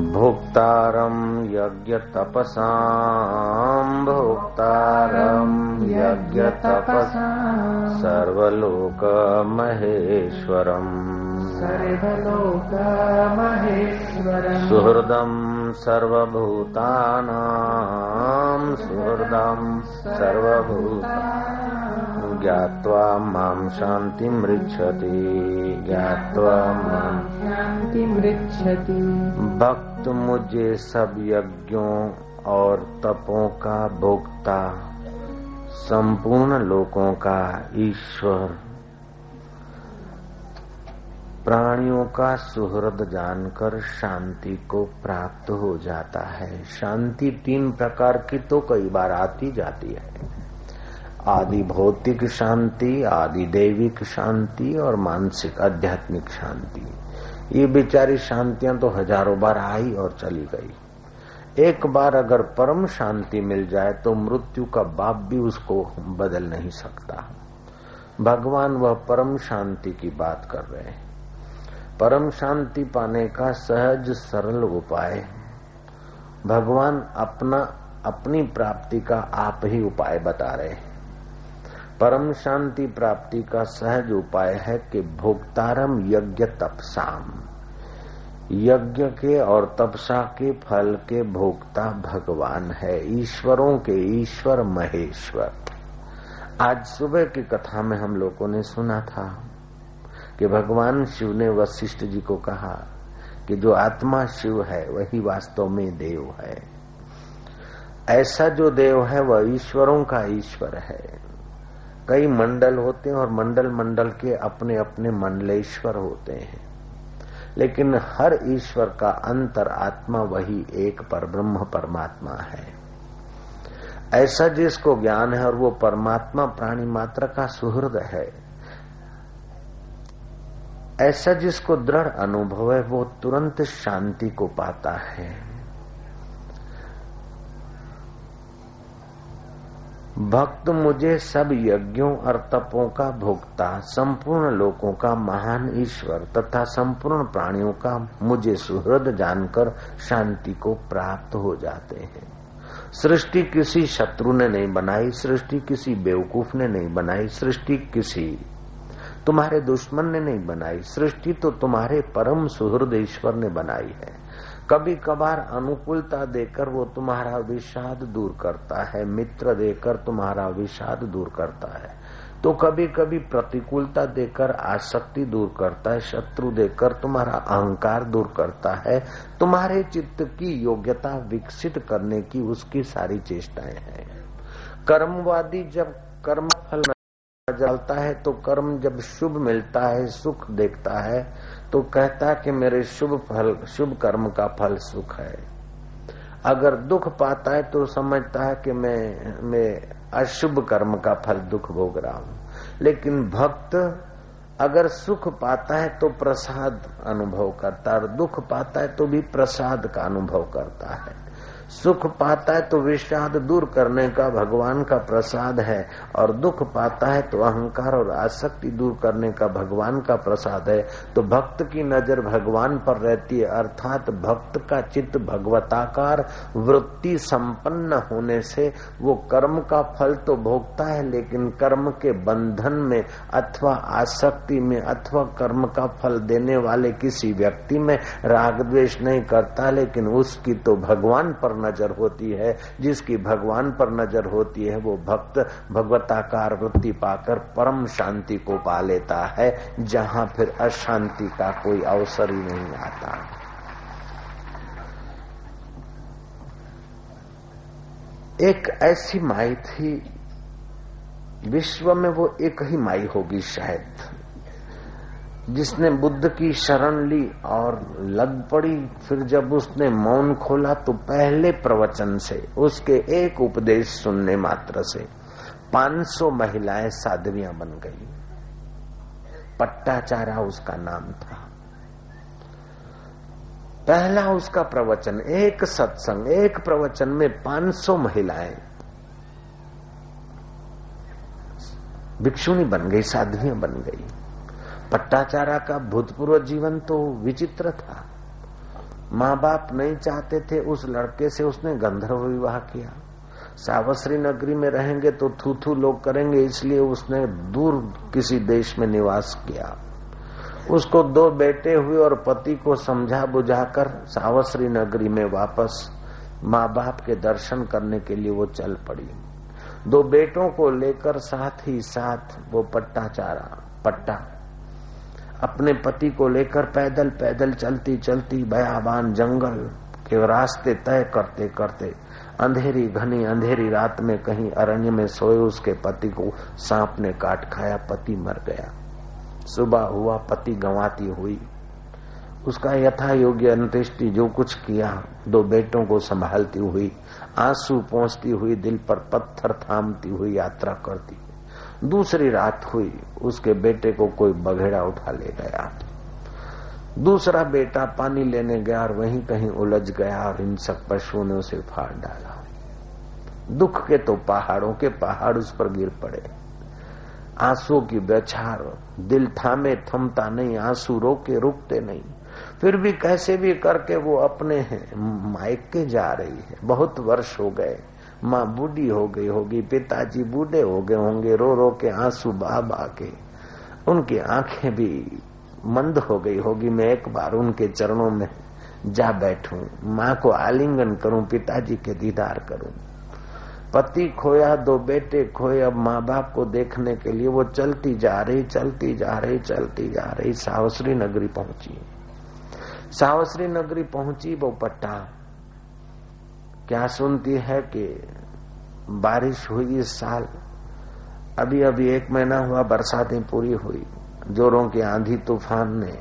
भोक्तारं यज्ञतपसां भोक्तारं यज्ञतपसा। सर्वलोकमहेश्वरम् सर्वलोकमहेश्वरम् सुहृदं सर्वभूतानां सुहृदं सर्वभूता ज्ञात्वा मां शान्तिमृच्छति ज्ञात्वा मां शान्तिमृच्छति भक्त मुझे सब यज्ञों और तपों का भोक्ता संपूर्ण लोकों का ईश्वर। प्राणियों का सुहृद जानकर शांति को प्राप्त हो जाता है। शांति तीन प्रकार की तो कई बार आती जाती है। आदि भौतिक शांति, आदि देविक शांति और मानसिक आध्यात्मिक शांति। ये बेचारी शांतियाँ तो हज़ारों बार आई और चली गई। एक बार अगर परम शांति मिल जाए तो मृत्यु का बाप भी उसको बदल नहीं सकता। भगवान वह परम शांति की बात कर रहे हैं। परम शांति पाने का सहज सरल उपाय भगवान अपना, अपनी प्राप्ति का आप ही उपाय बता रहे हैं। परम शांति प्राप्ति का सहज उपाय है कि भोक्तारम यज्ञ तपसाम। यज्ञ के और तपसा के फल के भोक्ता भगवान है, ईश्वरों के ईश्वर महेश्वर। आज सुबह की कथा में हम लोगों ने सुना था कि भगवान शिव ने वशिष्ठ जी को कहा कि जो आत्मा शिव है, वही वास्तव में देव है। ऐसा जो देव है, वह ईश्वरों का ईश्वर है। कई मंडल होते हैं और मंडल मंडल के अपने अपने मंडलेश्वर होते हैं। लेकिन हर ईश्वर का अंतर आत्मा वही एक पर ब्रह्म परमात्मा है। ऐसा जिसको ज्ञान है और वो परमात्मा प्राणी मात्र का सुहृद है। ऐसा जिसको दृढ़ अनुभव है, वो तुरंत शांति को पाता है। भक्त मुझे सब यज्ञों और तपों का भोक्ता, संपूर्ण लोकों का महान ईश्वर तथा संपूर्ण प्राणियों का मुझे सुहृद जानकर शांति को प्राप्त हो जाते हैं। सृष्टि किसी शत्रु ने नहीं बनाई, सृष्टि किसी बेवकूफ़ ने नहीं बनाई, सृष्टि किसी तुम्हारे दुश्मन ने नहीं बनाई, सृष्टि तो तुम्हारे परम सुहृद ईश्वर ने बनाई है। कभी कभार अनुकूलता देकर वो तुम्हारा विषाद दूर करता है, मित्र देकर तुम्हारा विषाद दूर करता है। तो कभी कभी प्रतिकूलता देकर आसक्ति दूर करता है, शत्रु देकर तुम्हारा अहंकार दूर करता है। तुम्हारे चित्त की योग्यता विकसित करने की उसकी सारी चेष्टाएँ हैं। कर्मवादी जब कर्म फल डालता है तो कर्म जब शुभ मिलता है, सुख देखता है तो कहता कि मेरे शुभ फल, शुभ कर्म का फल सुख है। अगर दुख पाता है तो समझता है कि मैं मैं अशुभ कर्म का फल दुख भोग रहा हूँ। लेकिन भक्त अगर सुख पाता है तो प्रसाद अनुभव करता है, और दुख पाता है तो भी प्रसाद का अनुभव करता है। सुख पाता है तो विषाद दूर करने का भगवान का प्रसाद है, और दुख पाता है तो अहंकार और आसक्ति दूर करने का भगवान का प्रसाद है। तो भक्त की नज़र भगवान पर रहती है, अर्थात भक्त का चित्त भगवताकार, वृत्ति संपन्न होने से वो कर्म का फल तो भोगता है, लेकिन कर्म के बंधन में अथवा आसक्ति में अथवा कर्म का फल देने वाले किसी व्यक्ति में राग द्वेष नहीं करता, लेकिन उसकी तो भगवान पर नज़र होती है, जिसकी भगवान पर नज़र होती है, वो भक्त भगवताकार वृत्ति पाकर परम शांति को पा लेता है, जहाँ फिर अशांति का कोई अवसर ही नहीं आता। एक ऐसी माई थी, विश्व में वो एक ही माई होगी शायद। जिसने बुद्ध की शरण ली और लग पड़ी, फिर जब उसने मौन खोला तो पहले प्रवचन से, उसके एक उपदेश सुनने मात्र से 500 महिलाएँ साधवियाँ बन गई। पट्टाचारा उसका नाम था। पहला उसका प्रवचन, एक सत्संग, एक प्रवचन में 500 महिलाएँ। भिक्षुणी बन गई, साधवियाँ बन गई। पट्टाचारा का भूतपूर्व जीवन तो विचित्र था। माँ बाप नहीं चाहते थे उस लड़के से उसने गंधर्व विवाह किया। सावश्री नगरी में रहेंगे तो थू थू लोग करेंगे, इसलिए उसने दूर किसी देश में निवास किया। उसको दो बेटे हुए और पति को समझा बुझाकर सावश्री नगरी में वापस माँ बाप के दर्शन करने के लिए वो चल पड़ी। दो बेटों को लेकर साथ ही साथ वो पट्टा चारा पट्टा अपने पति को लेकर पैदल पैदल चलती चलती बयाबान जंगल के रास्ते तय करते करते अंधेरी घनी अंधेरी रात में कहीं अरण्य में सोए उसके पति को सांप ने काट खाया, पति मर गया। सुबह हुआ, पति गंवाती हुई। उसका यथा योग्य अंत्येष्टि जो कुछ किया, दो बेटों को संभालती हुई, आँसू पहुँचती हुई, दिल पर पत्थर थामती हुई यात्रा करती। दूसरी रात हुई, उसके बेटे को कोई बघेड़ा उठा ले गया। दूसरा बेटा पानी लेने गया और वहीं कहीं उलझ गया और इन सब पशुओं ने उसे फाड़ डाला। दुख के तो पहाड़ों के पहाड़ उस पर गिर पड़े। आँसू की बछार दिल थामे थमता नहीं, आँसू रोके रुकते नहीं। फिर भी कैसे भी करके वो अपने हैं, मायके जा रही है, बहुत वर्ष हो गए। माँ बूढ़ी हो गई होगी, पिताजी बूढ़े हो गए होंगे, रो रो के आँसू बा बा के। उनकी आँखें भी मंद हो गई होगी, मैं एक बार उनके चरणों में जा बैठूं, माँ को आलिंगन करूँ, पिताजी के दीदार करूँ। पति खोया, दो बेटे खोए, अब माँ बाप को देखने के लिए वो चलती जा रही, चलती जा रही, चलती जा रही सावश्री नगरी पहुँची। सावश्री नगरी पहुँची, वो पट्टा क्या सुनती है कि बारिश हुई इस साल? अभी अभी एक महीना हुआ, बरसातें पूरी हुई। जोरों की आंधी तूफ़ान ने।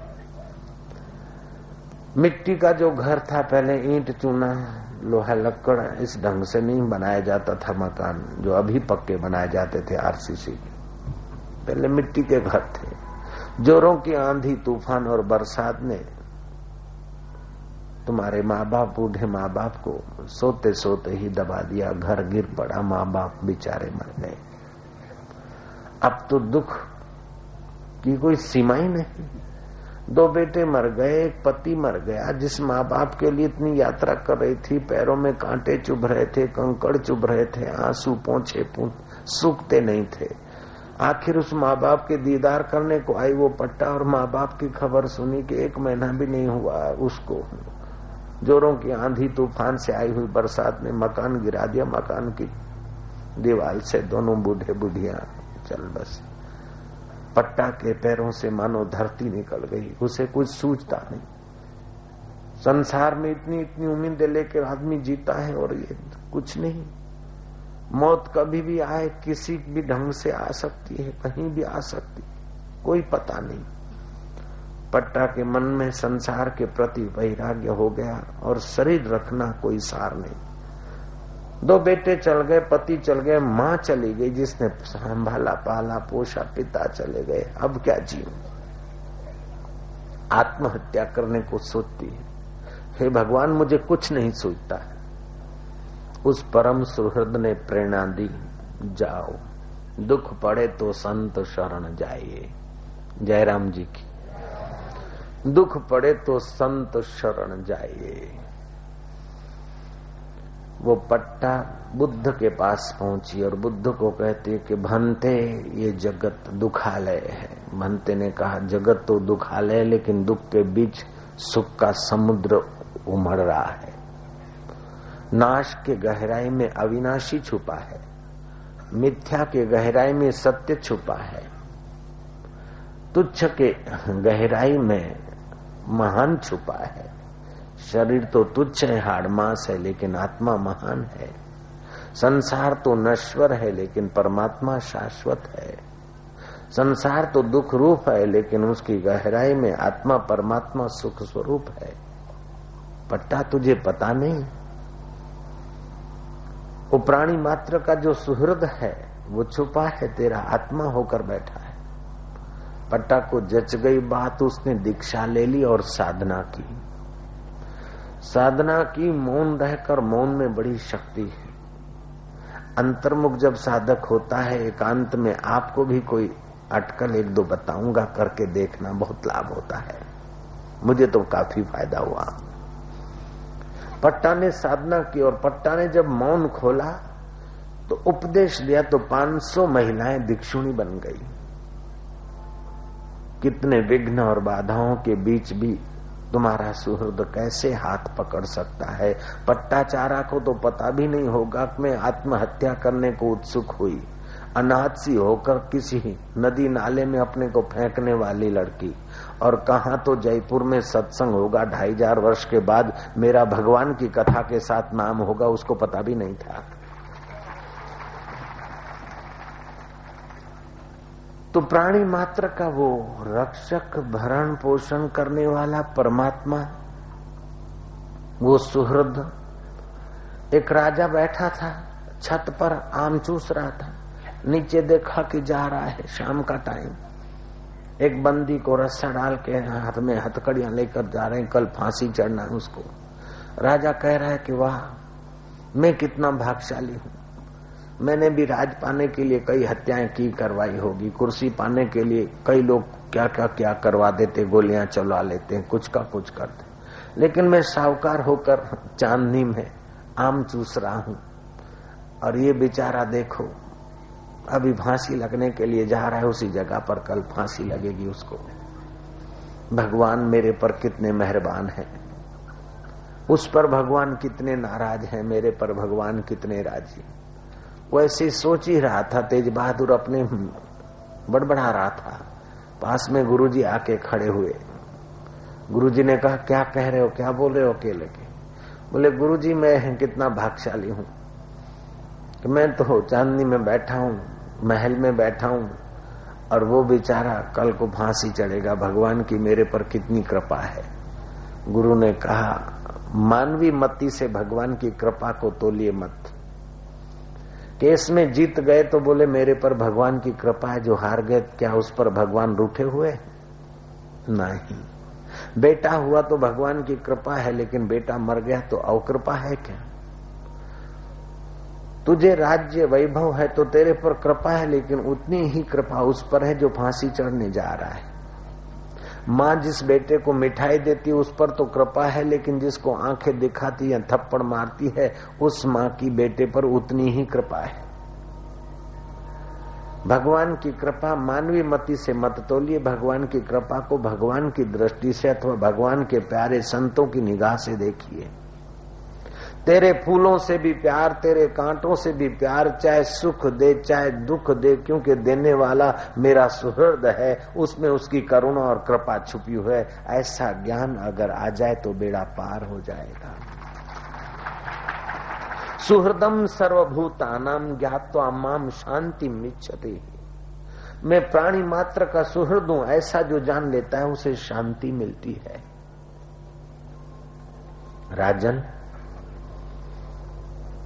मिट्टी का जो घर था, पहले ईंट चूना, लोहा लक्कड़, इस ढंग से नहीं बनाया जाता था मकान, जो अभी पक्के बनाए जाते थे आरसीसी के। पहले मिट्टी के घर थे। जोरों की आंधी, तूफ़ान और बरसात ने तुम्हारे माँ बाप बूढ़े माँ बाप को सोते सोते ही दबा दिया, घर गिर पड़ा माँ बाप बेचारे मर गए। अब तो दुख की कोई सीमा ही नहीं। दो बेटे मर गए, एक पति मर गया, जिस माँ बाप के लिए इतनी यात्रा कर रही थी, पैरों में कांटे चुभ रहे थे, कंकड़ चुभ रहे थे, आँसू पहुँचे सूखते नहीं थे। आखिर उस माँ बाप के दीदार करने को आई वो पट्टा, और माँ बाप की खबर सुनी कि एक महीना भी नहीं हुआ, उसको जोरों की आंधी तूफ़ान से आई हुई बरसात ने मकान गिरा दिया, मकान की दीवार से दोनों बूढ़े बुढ़िया चल बस। पट्टा के पैरों से मानो धरती निकल गई, उसे कुछ सूझता नहीं। संसार में इतनी इतनी उम्मीदें लेकर आदमी जीता है और ये कुछ नहीं। मौत कभी भी आए, किसी भी ढंग से आ सकती है, कहीं भी आ सकती कोई पता नहीं। पट्टा के मन में संसार के प्रति वैराग्य हो गया और शरीर रखना कोई सार नहीं। दो बेटे चल गए, पति चल गए, माँ चली गई, जिसने संभाला, पाला, पोषा, पिता चले गए। अब क्या जीव? आत्महत्या करने को सोचती है। हे भगवान, मुझे कुछ नहीं सोचता है। उस परम सुहृद ने प्रेरणा दी, जाओ, दुख पड़े तो संत शरण जाइए। जयराम जी की दुख पड़े तो संत शरण जाइए वो पट्टा बुद्ध के पास पहुँची और बुद्ध को कहती कि भनते ये जगत दुखालय है। भनते ने कहा, जगत तो दुखालय है लेकिन दुख के बीच सुख का समुद्र उमड़ रहा है। नाश के गहराई में अविनाशी छुपा है। मिथ्या के गहराई में सत्य छुपा है। तुच्छ के गहराई में महान छुपा है। शरीर तो तुच्छ है, हाड़ मास है, लेकिन आत्मा महान है। संसार तो नश्वर है, लेकिन परमात्मा शाश्वत है। संसार तो दुख रूप है, लेकिन उसकी गहराई में आत्मा परमात्मा सुख स्वरूप है। पट्टा तुझे पता नहीं। वो प्राणी मात्र का जो सुहृद है, वो छुपा है, तेरा आत्मा होकर बैठा है। पट्टा को जच गई बात उसने दीक्षा ले ली और साधना की। साधना की मौन रहकर मौन में बड़ी शक्ति है। अंतर्मुख जब साधक होता है, एकांत में आपको भी कोई अटकल एक दो बताऊँगा करके देखना बहुत लाभ होता है। मुझे तो काफ़ी फ़ायदा हुआ। पट्टा ने साधना की और पट्टा ने जब मौन खोला तो उपदेश दिया तो 500 महिलाएँ दीक्षुणी बन गई। कितने विघ्न और बाधाओं के बीच भी तुम्हारा सुहृद कैसे हाथ पकड़ सकता है? पट्टाचारा को तो पता भी नहीं होगा कि मैं आत्महत्या करने को उत्सुक हुई। अनाथ सी होकर किसी नदी नाले में अपने को फेंकने वाली लड़की। और कहा तो जयपुर में सत्संग होगा ढाई हज़ार वर्ष के बाद मेरा भगवान की कथा के साथ नाम होगा, उसको पता भी नहीं था। तो प्राणी मात्र का वो रक्षक, भरण पोषण करने वाला परमात्मा, वो सुहृद। एक राजा बैठा था, छत पर आम चूस रहा था, नीचे देखा कि जा रहा है शाम का टाइम। एक बंदी को रस्सा डाल के हाथ में हथकड़ियाँ लेकर जा रहे हैं, कल फांसी चढ़ना है उसको। राजा कह रहा है कि वाह, मैं कितना भागशाली हूँ। मैंने भी राज पाने के लिए कई हत्याएँ की, करवाई होगी। कुर्सी पाने के लिए कई लोग क्या क्या क्या करवा देते, गोलियाँ चलवा लेते, कुछ का कुछ करते। लेकिन मैं साहूकार होकर चांदनी में आम चूस रहा हूँ। और ये बेचारा देखो, अभी फांसी लगने के लिए जा रहा है, उसी जगह पर कल फांसी लगेगी उसको। भगवान मेरे पर कितने मेहरबान है। उस पर भगवान कितने नाराज़ हैं, मेरे पर भगवान कितने राज़ी वैसे सोच ही रहा था, तेज बहादुर अपने बड़बड़ा रहा था। पास में गुरुजी आके खड़े हुए। गुरुजी ने कहा, क्या कह रहे हो? क्या बोल रहे हो अकेले के? बोले, गुरुजी, मैं कितना भागशाली हूँ। कि मैं तो चांदनी में बैठा हूँ, महल में बैठा हूँ, और वो बेचारा कल को फांसी चढ़ेगा। भगवान की मेरे पर कितनी कृपा है। गुरु ने कहा, मानवी मति से भगवान की कृपा को तोलिए मत। केस में जीत गए तो बोले, मेरे पर भगवान की कृपा है, जो हार गए, क्या उस पर भगवान रूठे हुए? नहीं। बेटा हुआ तो भगवान की कृपा है, लेकिन बेटा मर गया तो अवकृपा है क्या? तुझे राज्य वैभव है तो तेरे पर कृपा है, लेकिन उतनी ही कृपा उस पर है जो फांसी चढ़ने जा रहा है। माँ जिस बेटे को मिठाई देती उस पर तो कृपा है, लेकिन जिसको आँखें दिखाती या थप्पड़ मारती है, उस माँ की बेटे पर उतनी ही कृपा है। भगवान की कृपा मानवीय मति से मत तोलिए, भगवान की कृपा को भगवान की दृष्टि से अथवा भगवान के प्यारे संतों की निगाह से देखिए। तेरे फूलों से भी प्यार, तेरे कांटों से भी प्यार, चाहे सुख दे, चाहे दुख दे, क्योंकि देने वाला मेरा सुहृद है, उसमें उसकी करुणा और कृपा छुपी हुई ऐसा ज्ञान अगर आ जाए तो बेड़ा पार हो जाएगा। सुहृदम सर्वभूतानाम ज्ञातवा माम शांति मिच्छते मैं प्राणी मात्र का सुहृद हूँ, ऐसा जो जान लेता है, उसे शांति मिलती है। राजन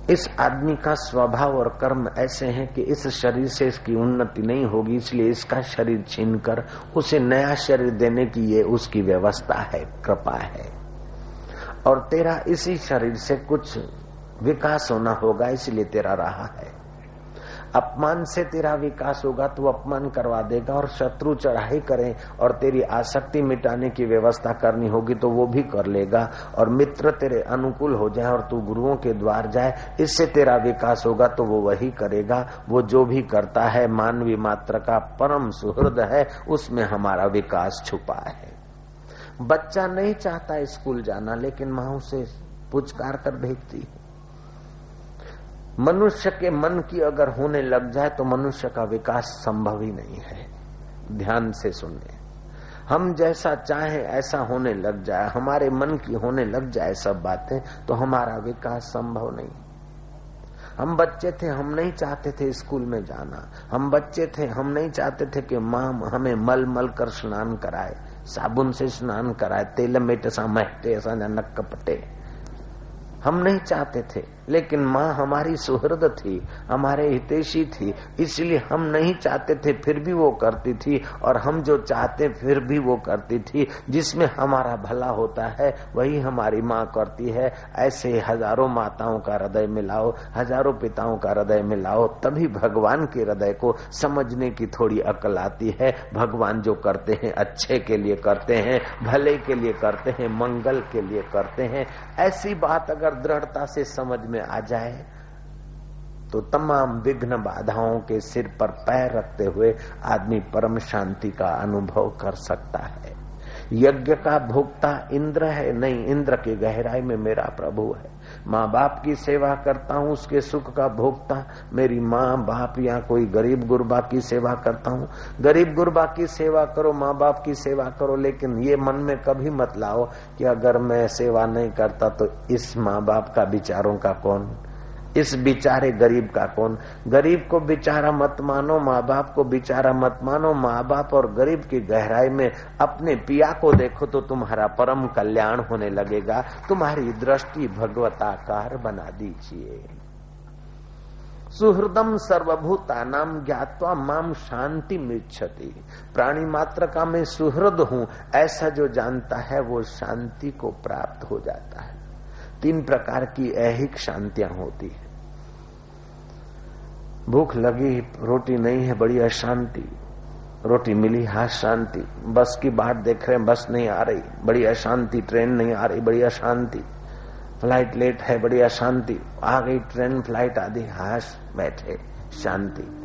इस आदमी का स्वभाव और कर्म ऐसे हैं कि इस शरीर से इसकी उन्नति नहीं होगी, इसलिए इसका शरीर छीन कर उसे नया शरीर देने की ये उसकी व्यवस्था है, कृपा है। और तेरा इसी शरीर से कुछ विकास होना होगा, इसलिए तेरा रहा है। अपमान से तेरा विकास होगा तो अपमान करवा देगा और शत्रु चढ़ाई करे और तेरी आसक्ति मिटाने की व्यवस्था करनी होगी तो वो भी कर लेगा और मित्र तेरे अनुकूल हो जाए और तू गुरुओं के द्वार जाए, इससे तेरा विकास होगा तो वो वही करेगा। वो जो भी करता है, मानवी मात्र का परम सुहृद है, उसमें हमारा विकास छुपा है। बच्चा नहीं चाहता स्कूल जाना, लेकिन माँ उसे पुचकार कर भेजती है। मनुष्य के मन की अगर होने लग जाए तो मनुष्य का विकास संभव ही नहीं है। ध्यान से सुनिए। हम जैसा चाहे ऐसा होने लग जाए, हमारे मन की होने लग जाए सब बातें तो हमारा विकास संभव नहीं। हम बच्चे थे, हम नहीं चाहते थे स्कूल में जाना। हम बच्चे थे, हम नहीं चाहते थे कि माँ हमें मल मल कर स्नान कराए, साबुन से स्नान कराए, तेल मेट सा महटे ऐसा नक कपटे हम नहीं चाहते थे। लेकिन माँ हमारी सुहृद थी, हमारे हितेशी थी, इसलिए हम नहीं चाहते थे, फिर भी वो करती थी, और हम जो चाहते, फिर भी वो करती थी, जिसमें हमारा भला होता है, वही हमारी माँ करती है। ऐसे हज़ारों माताओं का हृदय मिलाओ, हज़ारों पिताओं का हृदय मिलाओ, तभी भगवान के हृदय को समझने की थोड़ी अकल आती है। भगवान जो करते हैं, अच्छे के लिए करते हैं, भले के लिए करते हैं, मंगल के लिए करते हैं। ऐसी बात अगर दृढ़ता से समझ में आ जाए तो तमाम विघ्न बाधाओं के सिर पर पैर रखते हुए आदमी परम शांति का अनुभव कर सकता है। यज्ञ का भोक्ता इंद्र है, नहीं, इंद्र की गहराई में मेरा प्रभु है। माँ बाप की सेवा करता हूँ, उसके सुख का भोगता मेरी माँ बाप या कोई गरीब गुरबा की सेवा करता हूँ। गरीब गुरबा की सेवा करो, माँ बाप की सेवा करो, लेकिन ये मन में कभी मत लाओ कि अगर मैं सेवा नहीं करता तो इस माँ बाप का विचारों का कौन इस बिचारे गरीब का कौन? गरीब को बिचारा मत मानो माँ बाप को बिचारा मत मानो माँ बाप और गरीब की गहराई में अपने पिया को देखो तो तुम्हारा परम कल्याण होने लगेगा। तुम्हारी दृष्टि भगवताकार बना दीजिए। सुहृदम सर्वभूता नाम ज्ञातवा माम शांति मिच्छति। प्राणी मात्र का मैं सुहृद हूँ, ऐसा जो जानता है वो शांति को प्राप्त हो जाता है। तीन प्रकार की ऐहिक शांतियाँ होती है। भूख लगी, रोटी नहीं है, बड़ी अशांति। रोटी मिली, हा, शांति। बस की बाट देख रहे हैं, बस नहीं आ रही। बड़ी अशांति, ट्रेन नहीं आ रही, बड़ी अशांति। फ़्लाइट लेट है, बड़ी अशांति। आ गई ट्रेन, फ़्लाइट आदि हाश बैठे, शांति।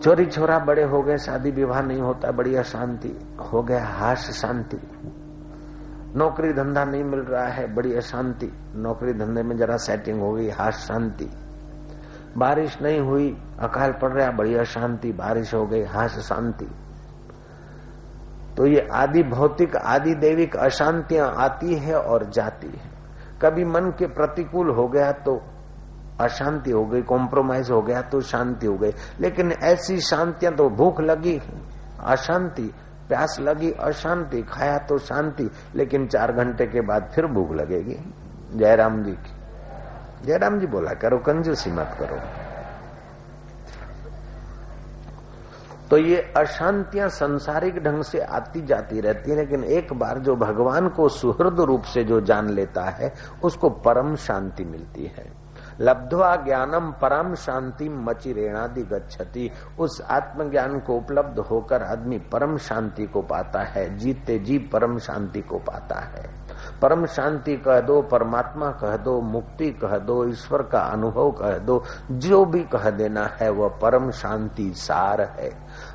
चोरी छोरा बड़े हो गए, शादी विवाह नहीं होता, बड़ी अशांति। हो गया हाश शांति। नौकरी धंधा नहीं मिल रहा है, बड़ी अशांति। नौकरी धंधे में जरा सेटिंग हो गई हाश शांति। बारिश नहीं हुई, अकाल पड़ रहा बड़ी अशांति बारिश हो गई हाश शांति। तो ये आदि भौतिक, आदि देविक अशांतियाँ आती है और जाती है। कभी मन के प्रतिकूल हो गया तो अशांति हो गई कॉम्प्रोमाइज हो गया तो शांति हो गई। लेकिन ऐसी शांतियाँ तो भूख लगी अशांति, प्यास लगी, अशांति, खाया तो शांति, लेकिन चार घंटे के बाद फिर भूख लगेगी। जयराम जी की। जयराम जी बोला, करो कंजूसी मत करो। तो ये अशांतियाँ संसारिक ढंग से आती जाती रहती है, लेकिन एक बार जो भगवान को सुहृद रूप से जो जान लेता है, उसको परम शांति मिलती है। लब्धवा ज्ञानम परम शांति मची रेणादि गच्छति। उस आत्मज्ञान को उपलब्ध होकर आदमी परम शांति को पाता है, जीते जी परम शांति को पाता है। परम शांति कह दो, परमात्मा कह दो, मुक्ति कह दो, ईश्वर का अनुभव कह दो, जो भी कह देना है वह परम शांति सार है।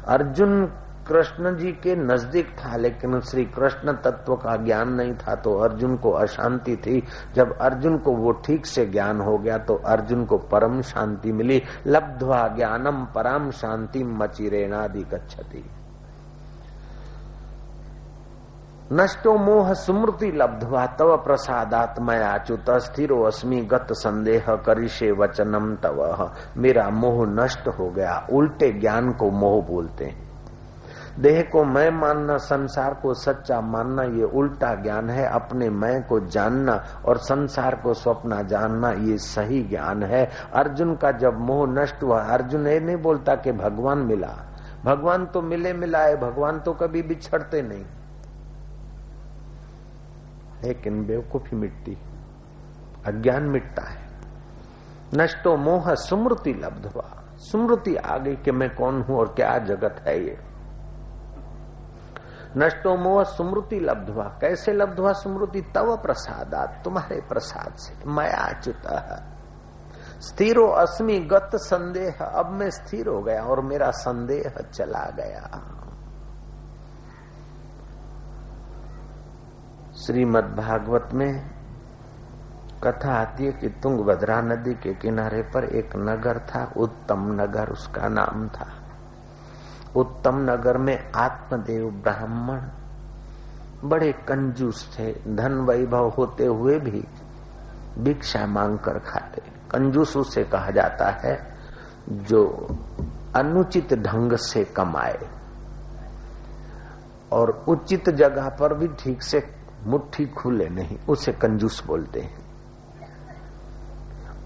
अर्जुन कृष्ण जी के नज़दीक था, लेकिन श्री कृष्ण तत्व का ज्ञान नहीं था तो अर्जुन को अशांति थी। जब अर्जुन को वो ठीक से ज्ञान हो गया तो अर्जुन को परम शांति मिली। लब्धवा ज्ञानम परम शांति मचिरेणादि गच्छति नष्टो मोह सुमृति लब्धवा, तव प्रसादात मयाच्युत स्थिरो अस्मि गत संदेह करिशे वचनम तव। मेरा मोह नष्ट हो गया, उल्टे ज्ञान को मोह बोलते हैं। देह को मैं मानना, संसार को सच्चा मानना, ये उल्टा ज्ञान है। अपने मैं को जानना और संसार को स्वप्न जानना, ये सही ज्ञान है। अर्जुन का जब मोह नष्ट हुआ, अर्जुन ये नहीं बोलता कि भगवान मिला। भगवान तो मिले मिलाए, भगवान तो कभी बिछड़ते नहीं। लेकिन बेवकूफ़ी मिटती अज्ञान मिटता है। नष्टो मोह सुमृति लब्ध हुआ। सुमृति आ गई कि मैं कौन हूँ और क्या जगत है ये? नष्टो मोह सुमृति हुआ। कैसे लब्ध हुआ सुमृति? तव प्रसादात, तुम्हारे प्रसाद से। मया च्युत। स्थिरो अस्मि गत संदेह। अब मैं स्थिर हो गया और मेरा संदेह चला गया। श्रीमद भागवत में कथा आती है कि तुंगभद्रा नदी के किनारे पर एक नगर था, उत्तम नगर उसका नाम था। उत्तम नगर में आत्मदेव ब्राह्मण बड़े कंजूस थे, धन वैभव होते हुए भी भिक्षा मांग कर खाते। कंजूस उसे कहा जाता है जो अनुचित ढंग से कमाए और उचित जगह पर भी ठीक से मुट्ठी खुले नहीं, उसे कंजूस बोलते हैं।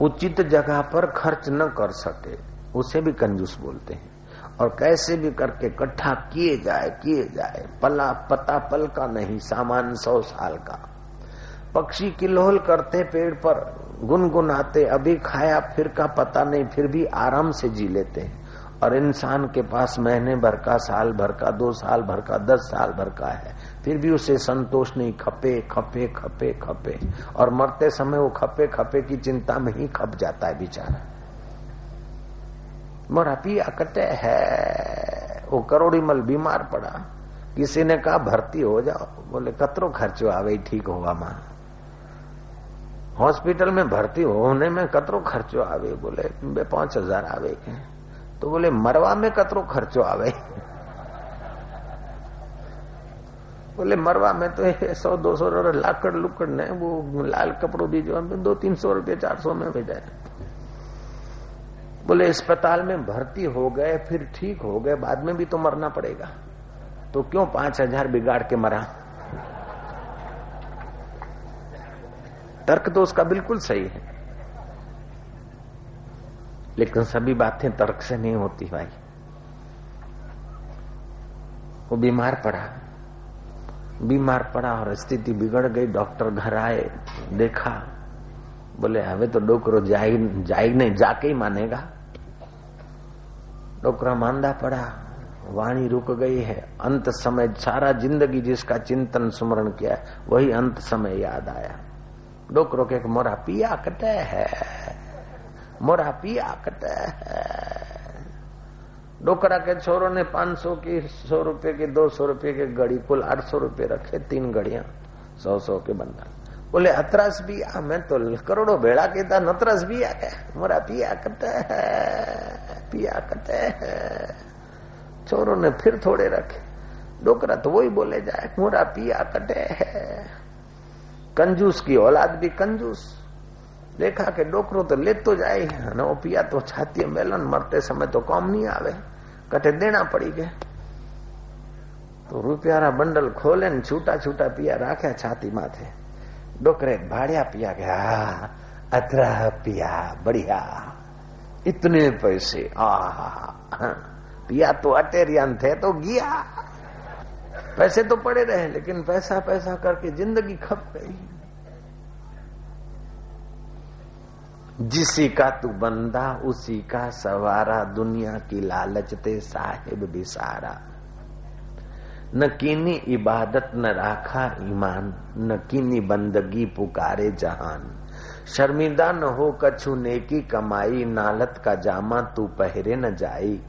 उचित जगह पर खर्च न कर सके, उसे भी कंजूस बोलते हैं। और कैसे भी करके इकट्ठा किए जाए किए जाए, पला, पता पल का नहीं, सामान सौ साल का। पक्षी किलोहल करते पेड़ पर, गुनगुनाते, अभी खाया, फिर का पता नहीं, फिर भी आराम से जी लेते हैं। और इंसान के पास महीने भर का, साल भर का, दो साल भर का, दस साल भर का है। फिर भी उसे संतोष नहीं, खपे खपे खपे खपे। और मरते समय वो खपे खपे की चिंता में ही खप जाता है बेचारा। मोरा पिया कटे है, वो करोड़ी मल बीमार पड़ा। किसी ने कहा, भर्ती हो जाओ। बोले, कतरो खर्चो आवे ठीक होगा माँ। हॉस्पिटल में भर्ती होने में कतरो खर्चो आवे बोले पाँच हज़ार आवे के तो बोले, मरवा में कतरो खर्चो आवे बोले, मरवा, में तो सौ, दो सौ लाकड़ लुकड़ ने, वो लाल कपड़ों भी जो दो, तीन सौ रुपये चार सौ में भेजा है। बोले, अस्पताल में भर्ती हो गए, फिर ठीक हो गए, बाद में भी तो मरना पड़ेगा। तो क्यों पाँच हज़ार बिगाड़ के मरा? तर्क तो उसका बिल्कुल सही है। लेकिन सभी बातें तर्क से नहीं होती भाई। वो बीमार पड़ा। बीमार पड़ा और स्थिति बिगड़ गई, डॉक्टर घर आए, देखा, बोले, हमें तो डोकरो जाई जाई नहीं, जाके ही मानेगा। डोकरा मांदा पड़ा, वाणी रुक गई है। अंत समय, सारा ज़िंदगी जिसका चिंतन स्मरण किया, वही अंत समय याद आया। डोकरो के मोरा पिया कटे है, मोरा पिया कटे है। डोकरा के छोरों ने पाँच सौ की, सौ रुपए की, दो सौ रुपए की गड़ी कुल आठ सौ रुपये रखे, तीन गड़िया सौ सौ के बंदा बोले, अतरस भी आ, मैं तो करोड़ों भेड़ा के था नतरस भी आ गया मोरा पिया कटे है, पिया कटे है। छोरों ने फिर थोड़े रखे। डोकरा तो वही बोले जाए मोरा पिया कटे है। कंजूस की औलाद भी कंजूस। देखा कि डोकरो तो ले तो जाए ना वो पिया तो छाती मेलन मरते समय तो कम नहीं आवे। कटे देना पड़ी गए। तो रुपयारा बंडल खोले छूटा छूटा पिया राख्या छाती माथे। डोकरे भाड़िया पिया हा अतरा पिया, बढ़िया। इतने पैसे आ पिया तो अटेरियन थे तो गया। पैसे तो पड़े रहे, लेकिन पैसा पैसा करके ज़िंदगी खप गई। जिसी का तू बंदा, उसी का सवारा, दुनिया की लालच ते साहिब बिसारा। न कीनी इबादत, न राखा ईमान, न कीनी बंदगी पुकारे जहान। शर्मिंदा न हो कछु नेकी कमाई, नालत का जामा तू पहरे न जाई।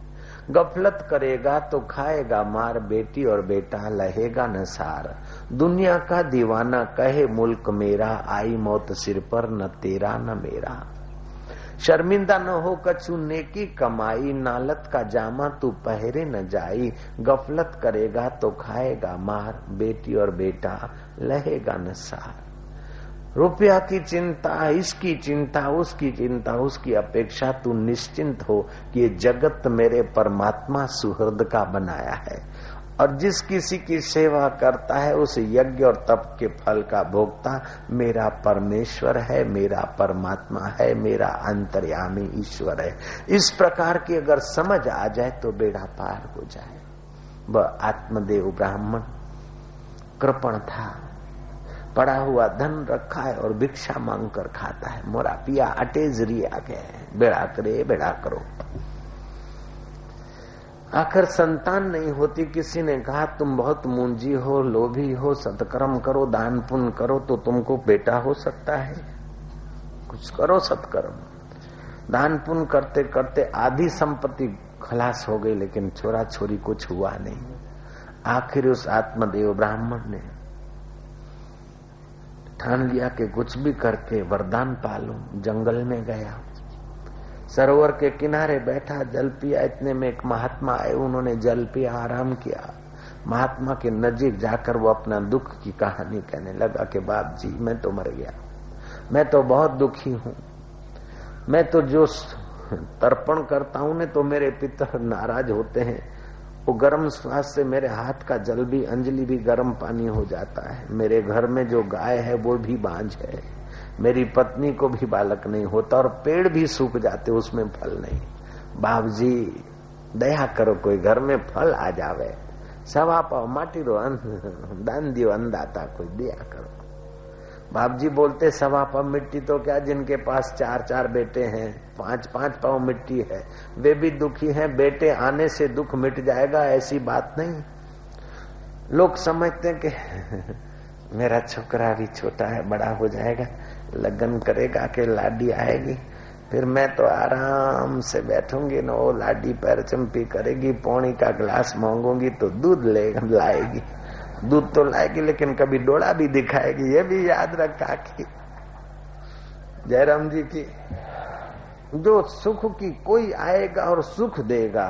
गफलत करेगा तो खाएगा मार, बेटी और बेटा लहेगा न सार। दुनिया का दीवाना कहे, मुल्क मेरा, आई मौत सिर पर, न तेरा न मेरा। शर्मिंदा न हो कछु नेकी कमाई, नालत का जामा तू पहरे न जाई। गफलत करेगा तो खाएगा मार, बेटी और बेटा लहेगा न सार। रुपया की चिंता, इसकी चिंता, उसकी चिंता, उसकी अपेक्षा तू निश्चिंत हो कि ये जगत मेरे परमात्मा सुहृद का बनाया है। और जिस किसी की सेवा करता है, उस यज्ञ और तप के फल का भोगता मेरा परमेश्वर है, मेरा परमात्मा है, मेरा अंतर्यामी ईश्वर है। इस प्रकार की अगर समझ आ जाए तो बेड़ा पार हो जाए। वह आत्मदेव ब्राह्मण, कृपण था। पड़ा हुआ धन रखा है और भिक्षा मांग कर खाता है। मोरा पिया अटेजरी आ गए बेड़ा करे, बेड़ा करो। आखिर संतान नहीं होती, किसी ने कहा, तुम बहुत मुंजी हो, लोभी हो, सत्कर्म करो, दान पुण्य करो तो तुमको बेटा हो सकता है। कुछ करो सत्कर्म। दान पुण्य करते करते आधी संपत्ति खलास हो गई, लेकिन छोरा छोरी कुछ हुआ नहीं। आखिर उस आत्मदेव ब्राह्मण ने ठान लिया कि कुछ भी करके वरदान पालू, जंगल में गया। सरोवर के किनारे बैठा, जल पिया। इतने में एक महात्मा आए, उन्होंने जल पिया, आराम किया। महात्मा के नजीक जाकर वो अपना दुख की कहानी कहने लगा कि बाप जी मैं तो मर गया। मैं तो बहुत दुखी हूँ। मैं तो जो तर्पण करता हूँ ने तो मेरे पितर नाराज़ होते हैं। वो गर्म श्वास से मेरे हाथ का जल भी, अंजलि भी गर्म पानी हो जाता है। मेरे घर में जो गाय है, वो भी बांझ है। मेरी पत्नी को भी बालक नहीं होता और पेड़ भी सूख जाते, उसमें फल नहीं। बाप जी दया करो, कोई घर में फल आ जावे। सवा पाओ माटी रो दान दियो अन्नदाता कोई, दिया करो। बाप जी बोलते, सवा पाव मिट्टी तो क्या जिनके पास चार चार बेटे हैं, पाँच पाँच पाव मिट्टी है। वे भी दुखी हैं, बेटे आने से दुख मिट जाएगा, ऐसी बात नहीं। लोग समझते हैं कि मेरा छोकरा भी छोटा है, बड़ा हो जाएगा। लगन करेगा कि लाडी आएगी। फिर मैं तो आराम से बैठूँगी ना, वो लाडी पैर चंपी करेगी, पौनी का ग्लास मांगूँगी तो दूध ले, लाएगी। दूध तो लाएगी, लेकिन कभी डोड़ा भी दिखाएगी, ये भी याद रखा कि जयराम जी की, जो सुख की कोई आएगा और सुख देगा,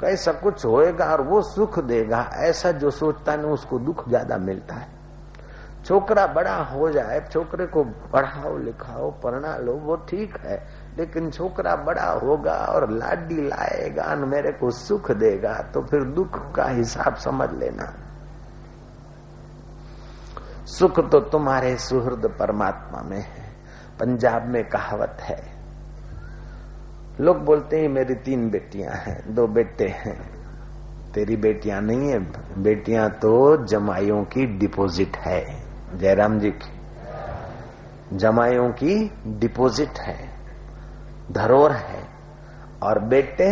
कैसा कुछ होएगा और वो सुख देगा, ऐसा जो सोचता है ना, उसको दुख ज़्यादा मिलता है। छोकरा बड़ा हो जाए, छोकरे को पढ़ाओ, लिखाओ, पढ़ना लो, वो ठीक है। लेकिन छोकरा बड़ा होगा और लाडी लाएगा मेरे को सुख देगा तो फिर दुख का हिसाब समझ लेना। सुख तो तुम्हारे सुहृद परमात्मा में है, पंजाब में कहावत है। लोग बोलते हैं, मेरी तीन बेटियाँ हैं, दो बेटे हैं। तेरी बेटियाँ नहीं है, बेटियाँ तो जमाइयों की डिपॉजिट है। जयराम जी की जमाइयों की डिपॉजिट है, धरोहर है, और बेटे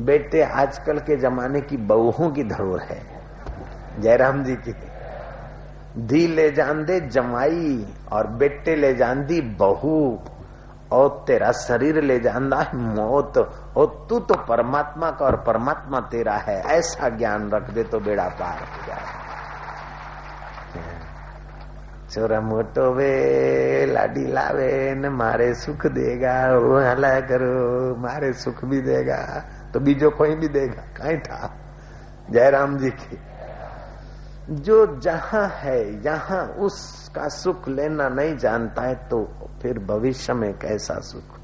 बेटे आजकल के जमाने की बहुओं की धरोहर है, जयराम जी की। धी ले जान दे जमाई और बेटे ले जान दी बहू, और तेरा शरीर ले जाना है मौत, और तू तो परमात्मा का और परमात्मा तेरा है, ऐसा ज्ञान रख दे तो बेड़ा पार हो जाए। छोरा मोटो वे, लाडी लावे न मारे सुख देगा वो हला करो, मारे सुख भी देगा तो बीजो कोई भी देगा कहीं था? जयराम जी की, जो जहाँ है, यहाँ उसका सुख लेना नहीं जानता है तो फिर भविष्य में कैसा सुख?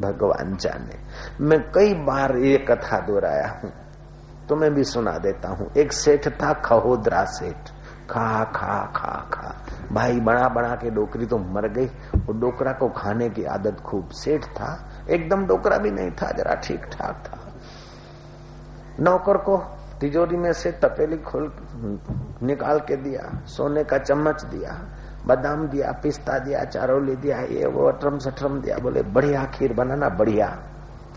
भगवान जाने। मैं कई बार ये कथा दोहराया हूँ। तो मैं भी सुना देता हूँ। एक सेठ था, खहोदरा सेठ। खा खा खा खा। भाई बना बना के डोकरी तो मर गई। वो डोकरा को खाने की आदत खूब सेठ था। एकदम डोकरा भी नहीं था, जरा ठीक ठाक था। नौकर को तिजोरी में से तपेली खोल निकाल के दिया, सोने का चम्मच दिया, बादाम दिया, पिस्ता दिया, चारोली दिया, ये वो अटरम सटरम दिया। बोले, बढ़िया खीर बनाना, बढ़िया।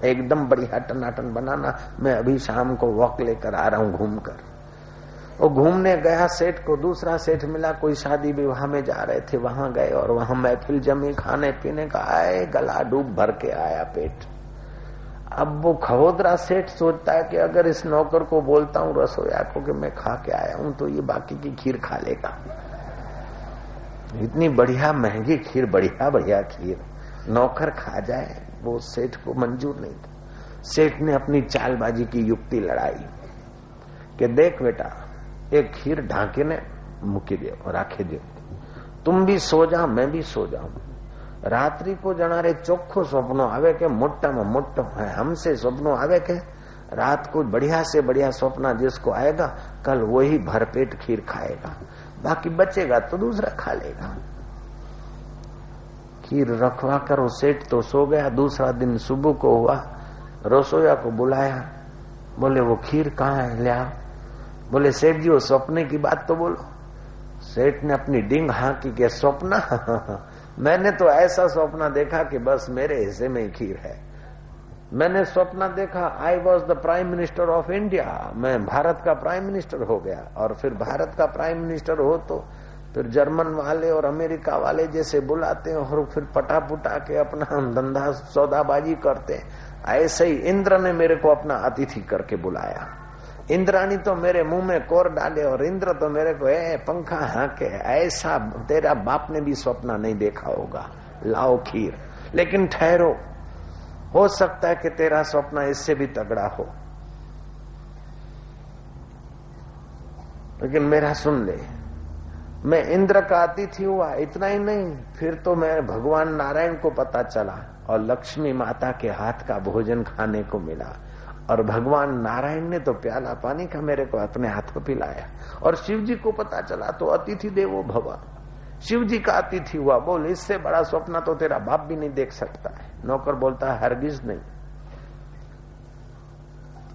एकदम बढ़िया टनाटन बनाना। मैं अभी शाम को वॉक लेकर आ रहा हूँ घूम वो घूमने गया, सेठ को दूसरा सेठ मिला, कोई शादी विवाह में जा रहे थे, वहाँ गए और वहाँ महफिल जमी, खाने पीने का आए, गला डूब भर के आया पेट। अब वो खवोदरा सेठ सोचता है कि अगर इस नौकर को बोलता हूँ रसोया को कि मैं खा के आया हूँ तो ये बाकी की खीर खा लेगा। इतनी बढ़िया महँगी खीर, बढ़िया बढ़िया खीर। नौकर खा जाए, वो सेठ को मंजूर नहीं था। सेठ ने अपनी चालबाजी की युक्ति लड़ाई कि देख बेटा एक खीर ढांके ने મૂકી દે રાખી દે તું બી સો જા મેં બી સો જાઉં रात्रि को जनारे चोखो सपनो आवे के मोटा में मोटो है हमसे सपनो आवे के रात को बढ़िया से बढ़िया सपना जिसको आएगा कल वही भरपेट खीर खाएगा बाकी बचेगा तो दूसरा खा लेगा खीर रखवा कर सेठ तो सो गया दूसरा दिन सुबह को हुआ रसोया को बुलाया बोले वो खीर कहाँ है लिया बोले, सेठ जी, वो सपने की बात तो बोलो। सेठ ने अपनी डिंग हाँकी के स्वप्न मैंने तो ऐसा स्वप्न देखा कि बस मेरे हिस्से में ही खीर है। मैंने स्वप्न देखा I was the prime minister of India मैं भारत का प्राइम मिनिस्टर हो गया। और फिर भारत का प्राइम मिनिस्टर हो तो फिर जर्मन वाले और अमेरिका वाले जैसे बुलाते हैं और फिर पटा पुटा के अपना धंधा सौदाबाजी करते ऐसे ही इंद्र ने मेरे को अपना अतिथि करके बुलाया। इंद्राणी तो मेरे मुँह में कोर डाले और इंद्र तो मेरे को, ए, पंखा हाके, ऐसा तेरा बाप ने भी स्वप्न नहीं देखा होगा। लाओ खीर। लेकिन ठहरो। हो सकता है कि तेरा स्वप्न इससे भी तगड़ा हो। लेकिन मेरा सुन ले। मैं इंद्र का अतिथि हुआ, इतना ही नहीं, फिर तो मैं भगवान नारायण को पता चला और लक्ष्मी माता के हाथ का भोजन खाने को मिला। और भगवान नारायण ने तो प्याला पानी का मेरे को अपने हाथ को पिलाया। और शिव जी को पता चला तो अतिथि देवो भवा शिव जी का अतिथि हुआ। बोल, इससे बड़ा स्वप्न तो तेरा बाप भी नहीं देख सकता है। नौकर बोलता है हरगिज नहीं।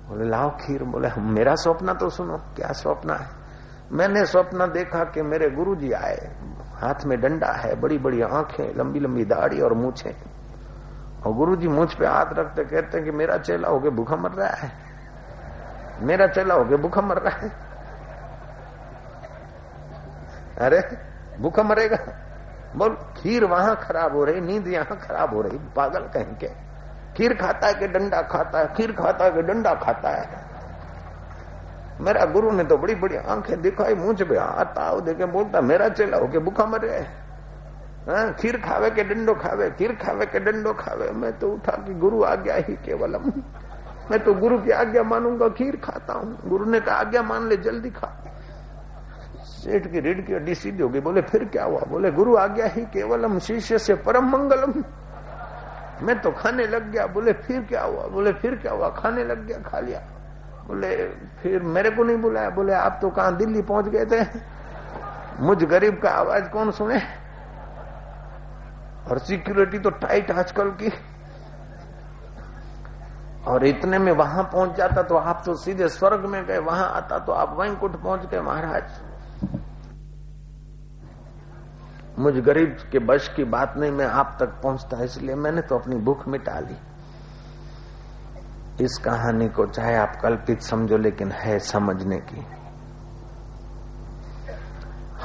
बोले, लाओ खीर। बोले मेरा स्वप्न तो सुनो, क्या स्वप्न है? मैंने स्वप्न देखा कि मेरे गुरु जी आए, हाथ में डंडा है बड़ी बड़ी आँखें लंबी लंबी दाढ़ी और मूछे। और गुरु जी मुझ पे हाथ रखते कहते हैं कि मेरा चेला होके भूखा मर रहा है। मेरा चेला होके भूखा मर रहा है। अरे भूखा मरेगा। बोल खीर वहाँ खराब हो रही नींद यहाँ खराब हो रही पागल कहीं के। खीर खाता है कि डंडा खाता है? खीर खाता है कि डंडा खाता है? मेरा गुरु ने तो बड़ी बड़ी आँखें दिखाई मुँह पे आओ देखे बोलता मेरा चेला हो के भूखा रहा हाँ, खीर खावे के डंडो खावे, खीर खावे के डंडो खावे। मैं तो उठा कि गुरु आज्ञा ही केवलम। मैं तो गुरु की आज्ञा मानूँगा, खीर खाता हूँ। गुरु ने कहा, आज्ञा मान ले, जल्दी खा। सेठ की रीढ़ की हड्डी सीधी हो गई, बोले, फिर क्या हुआ? बोले, गुरु आज्ञा ही केवलम, शिष्य से परम मंगलम। मैं तो खाने लग गया, बोले, फिर क्या हुआ? बोले, फिर क्या हुआ? खाने लग गया, खा लिया। बोले, फिर मेरे को नहीं बुलाया? बोले, आप तो कहा दिल्ली पहुँच गए थे? मुझ गरीब का आवाज़ कौन सुने? और सिक्योरिटी तो टाइट आजकल की। और इतने में वहाँ पहुँच जाता तो आप तो सीधे स्वर्ग में गए, वहाँ आता तो आप वैंकुट पहुँच गए महाराज। मुझ गरीब के बश की बात नहीं, मैं आप तक पहुँचता, इसलिए मैंने तो अपनी भूख मिटा ली। इस कहानी को चाहे आप कल्पित समझो, लेकिन है समझने की।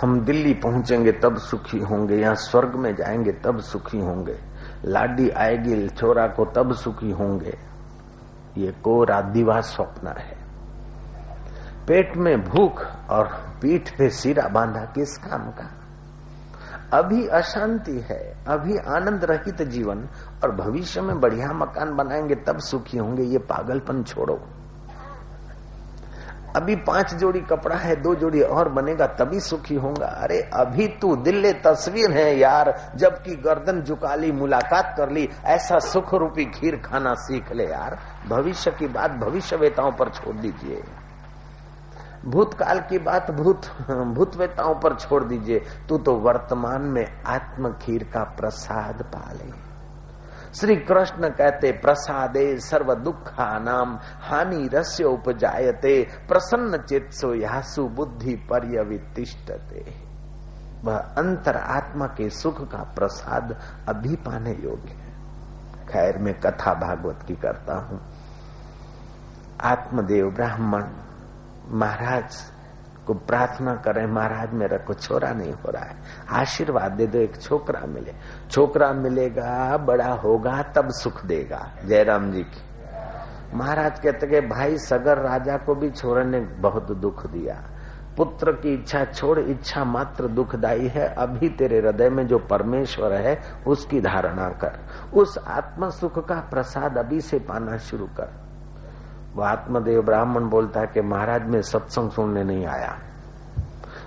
हम दिल्ली पहुँचेंगे, तब सुखी होंगे। या स्वर्ग में जाएँगे, तब सुखी होंगे। लाडी आएगी, छोरा को तब सुखी होंगे। ये कोरा दिवा स्वप्न है। पेट में भूख और पीठ पे सिरा बांधा, किस काम का? अभी अशांति है, अभी आनंद रहित जीवन, और भविष्य में बढ़िया मकान बनाएँगे, तब सुखी होंगे। ये पागलपन छोड़ो। अभी पाँच जोड़ी कपड़ा है, दो जोड़ी और बनेगा, तभी सुखी होगा अरे, अभी तू दिल्ली तस्वीर है यार, जबकि गर्दन झुका ली, मुलाकात कर ली, ऐसा सुख रूपी खीर खाना सीख ले यार। भविष्य की बात भविष्यवेताओं पर छोड़ दीजिए। भूतकाल की बात भूत, भूतवेताओं पर छोड़ दीजिए। तू तो वर्तमान में आत्म खीर का प्रसाद पाले। श्री कृष्ण कहते, प्रसादे सर्व दुखा नाम हानि रस्य उपजायते, प्रसन्न चित्सो यासु बुद्धि पर्यवितिष्ठते। वह अंतर आत्मा के सुख का प्रसाद अभी पाने योग्य है। खैर, मैं कथा भागवत की करता हूँ। आत्मदेव ब्राह्मण महाराज को प्रार्थना करें, महाराज, मेरा को छोरा नहीं हो रहा है। आशीर्वाद दे दो, एक छोकरा मिले। छोकरा मिलेगा, बड़ा होगा, तब सुख देगा। जयराम जी की। महाराज कहते कि, भाई, सगर राजा को भी छोरे ने बहुत दुख दिया। पुत्र की इच्छा छोड़, इच्छा मात्र दुखदाई है। अभी तेरे हृदय में जो परमेश्वर है, उसकी धारणा कर। उस आत्म सुख का प्रसाद अभी से पाना शुरू कर। वो आत्मदेव ब्राह्मण बोलता है कि महाराज, में सत्संग सुनने नहीं आया।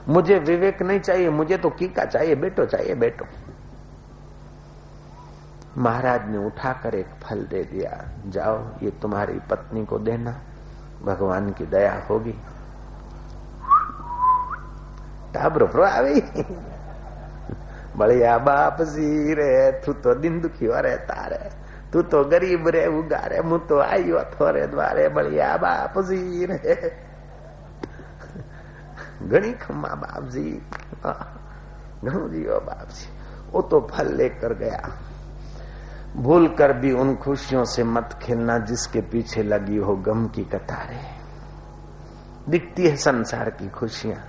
मुझे विवेक नहीं चाहिए, मुझे तो कीका चाहिए, बेटो चाहिए, बेटो। महाराज ने उठाकर एक फल दे दिया। जाओ, ये तुम्हारी पत्नी को देना, भगवान की दया होगी। टाबर बढ़िया बाप जी रे, तू तो दिन दुखी हो रहे, तारे। तू तो गरीब रे, उगारे मु तो आयो थोरे द्वारे बढ़िया बाप जी रे। घनी खम्मा बाप जी। घणो जीओ बाप जी। वो तो फल लेकर गया। भूल कर भी उन खुशियों से मत खेलना जिसके पीछे लगी हो गम की कतारें दिखती है संसार की खुशियाँ।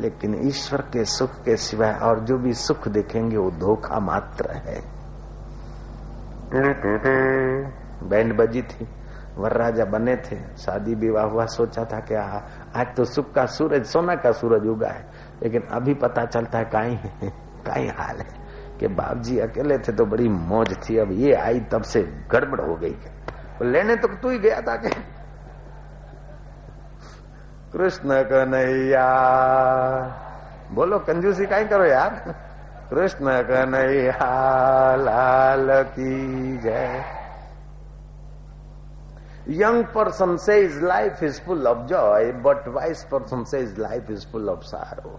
लेकिन ईश्वर के सुख के सिवाय और जो भी सुख देखेंगे वो धोखा मात्र है। बैंड बजी थी। वरराजा बने थे। शादी विवाह हुआ, सोचा था कि आज तो सुख का सूरज, सोना का सूरज उगा है। लेकिन अभी पता चलता है काई काई हाल है कि बाप जी अकेले थे तो बड़ी मौज थी। अब ये आई, तब से गड़बड़ हो गई लेने तो तू ही गया था कि कृष्ण कन्हैया। बोलो, कंजूसी काई करो यार। कृष्ण कन्हैया, लाल की जय। Young person says life is full of joy, but wise person says life is full of sorrow.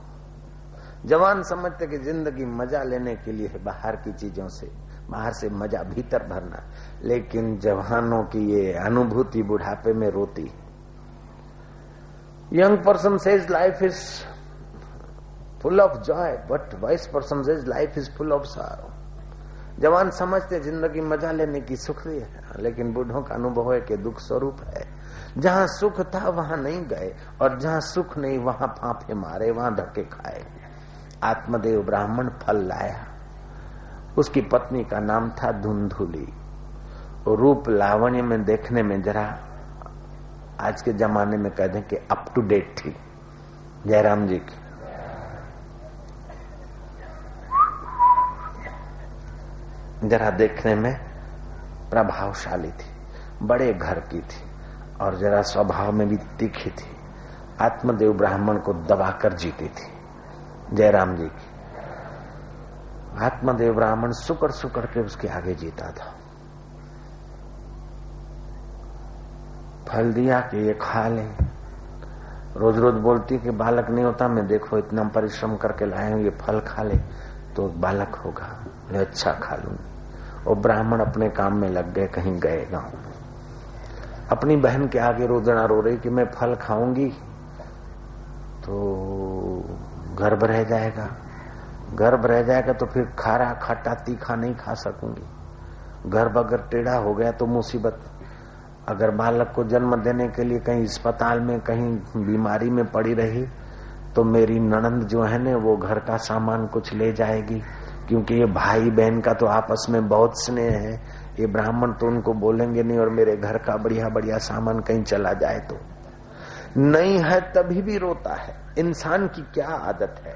जवान समझते कि ज़िंदगी मज़ा लेने के लिए है बाहर की चीज़ों से, बाहर से मज़ा भीतर भरना। लेकिन जवानों की ये अनुभूति बुढ़ापे में रोती। Young person says life is full of joy but wise person says life is full of sorrow जवान समझते ज़िंदगी मज़ा लेने की सुख है, लेकिन बूढ़ों का अनुभव है कि दुख स्वरूप है। जहाँ सुख था, वहाँ नहीं गए, और जहाँ सुख नहीं, वहाँ फांफे मारे, वहाँ धक्के खाए। आत्मदेव ब्राह्मण फल लाया। उसकी पत्नी का नाम था धुंधुली। रूप लावण्य में देखने में जरा, आज के जमाने में कह दें कि अप टू डेट थी। जयराम जी की। जरा देखने में प्रभावशाली थी, बड़े घर की थी और जरा स्वभाव में भी तीखी थी। आत्मदेव ब्राह्मण को दबाकर जीती थी, जयराम जी की। आत्मदेव ब्राह्मण सुकड़ सुकड़ के उसके आगे जीता था। फल दिया कि ये खा ले। रोज रोज बोलती कि बालक नहीं होता, मैं देखो इतना परिश्रम करके लाए हूँ, ये फल खा ले तो बालक होगा। मैं अच्छा खा लूँगी और ब्राह्मण अपने काम में लग गए, कहीं गए गाँव अपनी बहन के आगे रोदना रो रही कि मैं फल खाऊँगी तो गर्भ रह जाएगा। गर्भ रह जाएगा तो फिर खारा खट्टा तीखा नहीं खा सकूँगी। गर्भ अगर टेढ़ा हो गया तो मुसीबत। अगर बालक को जन्म देने के लिए कहीं अस्पताल में, कहीं बीमारी में पड़ी रही तो मेरी ननंद जो है ना, वो घर का सामान कुछ ले जाएगी। क्योंकि ये भाई बहन का तो आपस में बहुत स्नेह है। ये ब्राह्मण तो उनको बोलेंगे नहीं और मेरे घर का बढ़िया बढ़िया सामान कहीं चला जाए तो। नहीं है तभी भी रोता है। इंसान की क्या आदत है?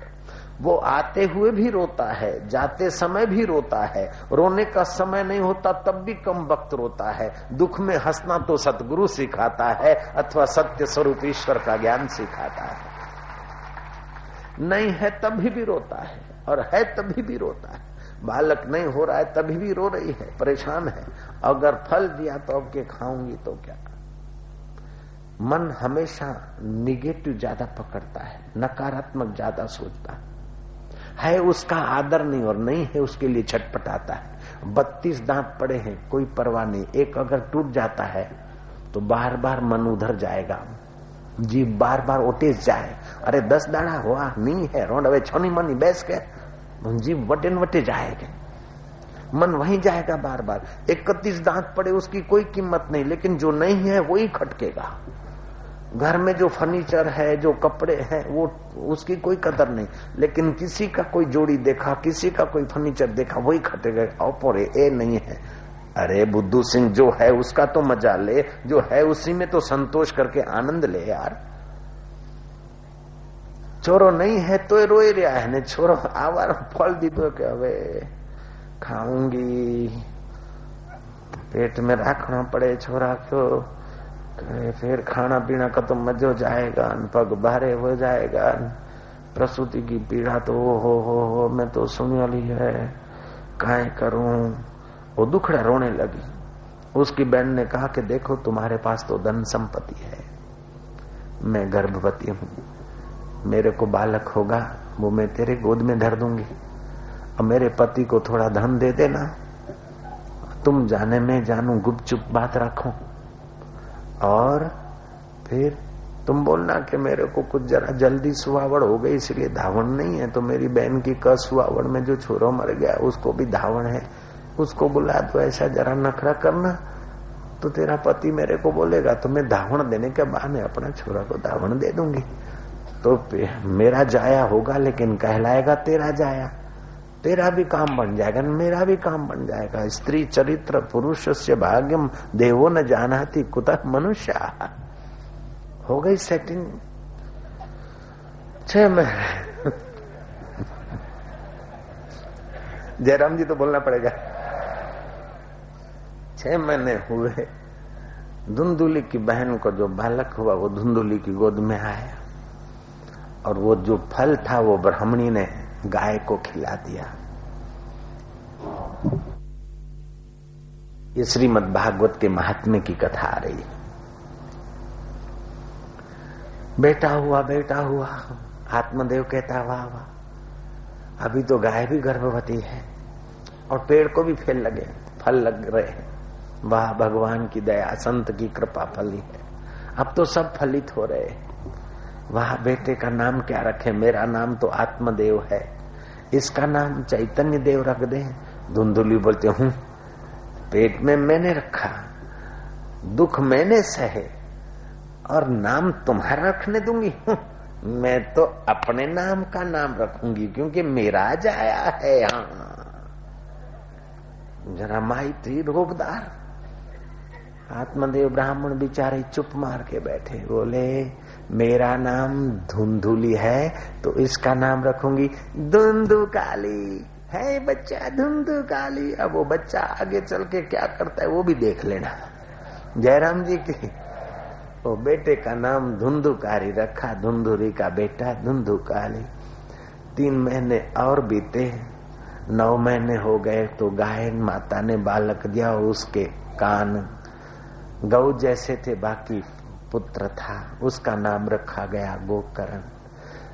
वो आते हुए भी रोता है, जाते समय भी रोता है। रोने का समय नहीं होता तब भी कम वक्त रोता है। दुख में हंसना तो सतगुरु सिखाता है अथवा सत्य स्वरूप ईश्वर का ज्ञान सिखाता है। नहीं है तभी भी रोता है। और है तभी भी रोता है। बालक नहीं हो रहा है, तभी भी रो रही है। परेशान है। अगर फल दिया तो अब के खाऊँगी तो क्या? मन हमेशा निगेटिव ज़्यादा पकड़ता है, नकारात्मक ज़्यादा सोचता है। है उसका आदर नहीं और नहीं है उसके लिए छटपटाता है। बत्तीस दांत पड़े हैं, कोई परवाह नहीं। एक अगर टूट जाता है तो बार बार मन उधर जाएगा। जी बार बार ओटेस जाए। अरे दस दाड़ा हुआ, नहीं है। रोड अवे छोनी मनी बैस के। जी वटे न वटे जाएगा। मन वहीं जाएगा बार बार इकतीस दांत पड़े, उसकी कोई कीमत नहीं, लेकिन जो नहीं है, वही खटकेगा। घर में जो फर्नीचर है, जो कपड़े हैं, वो, उसकी कोई कदर नहीं। लेकिन किसी का कोई जोड़ी देखा, किसी का कोई फर्नीचर देखा, वही खटेगा। औपोरे ए नहीं है। अरे, बुद्धू सिंह, जो है उसका तो मज़ा ले, जो है उसी में तो संतोष करके आनंद ले यार। छोरो नहीं है तो रोई रहा है ने छोरो आवार फल दीदो के હવે खाऊँगी पेट में रखना पड़े छोरा क्यों फिर खाना पीना का तो मजो जाएगा पग बारे हो जाएगा प्रसूति की पीड़ा तो हो हो हो, मैं तो सुन वाली है काय करूँ वो दुखड़ा रोने लगी उसकी बहन ने कहा कि देखो तुम्हारे पास तो धन संपत्ति है मैं गर्भवती हूँ मेरे को बालक होगा, वो मैं तेरे गोद में धर दूँगी। और मेरे पति को थोड़ा धन दे देना। तुम जाने में जानू, गुपचुप बात रखो। और फिर तुम बोलना कि मेरे को कुछ जरा जल्दी सुहावड़ हो गई, इसलिए धावण नहीं है। तो मेरी बहन की क सुहावड़ में जो छोरो मर गया, उसको भी धावण है। उसको बुला तो ऐसा जरा नखरा करना तो तेरा पति मेरे को बोलेगा तो मैं धावण देने के बहाने अपना छोरा को धावण दे दूँगी। तो मेरा जाया होगा, लेकिन कहलाएगा तेरा जाया। तेरा भी काम बन जाएगा मेरा भी काम बन जाएगा। स्त्री चरित्र पुरुष से भाग्यम, देवो न जाना थी कुतः मनुष्य। हो गई सेटिंग छह महीने। जयराम जी तो बोलना पड़ेगा। छह महीने हुए। धुंधुली की बहन को जो बालक हुआ, वो धुंधुली की गोद में आया। और वो जो फल था, वो ब्राह्मणी ने गाय को खिला दिया। ये श्रीमद भागवत के महात्म्य की कथा आ रही है। बेटा हुआ बेटा हुआ, आत्मदेव कहता, वाह वाह। अभी तो गाय भी गर्भवती है और पेड़ को भी फेल लगे, फल लग रहे हैं। वाह, भगवान की दया, संत की कृपा फली है। अब तो सब फलित हो रहे वाह बेटे का नाम क्या रखे? मेरा नाम तो आत्मदेव है। इसका नाम चैतन्य देव रख दे। धुंधुली बोलते, हूँ, पेट में मैंने रखा, दुख मैंने सहे, और नाम तुम्हारा रखने दूँगी। मैं तो अपने नाम का नाम रखूँगी, क्योंकि मेरा जाया है यहाँ। जरा माई थी रोगदार आत्मदेव ब्राह्मण बिचारे चुप मार के बैठे, बोले मेरा नाम धुंधुली है तो इसका नाम रखूँगी धुंधु काली है बच्चा धुंधु काली अब वो बच्चा आगे चल के क्या करता है, वो भी देख लेना। जयराम जी की वो बेटे का नाम धुंधुकारी रखा, धुंधुरी का बेटा, धुंधुकाली। तीन महीने और बीते, नौ महीने हो गए तो गाय माता ने बालक दिया उसके कान। गौ जैसे थे, बाकी पुत्र था। उसका नाम रखा गया गोकर्ण।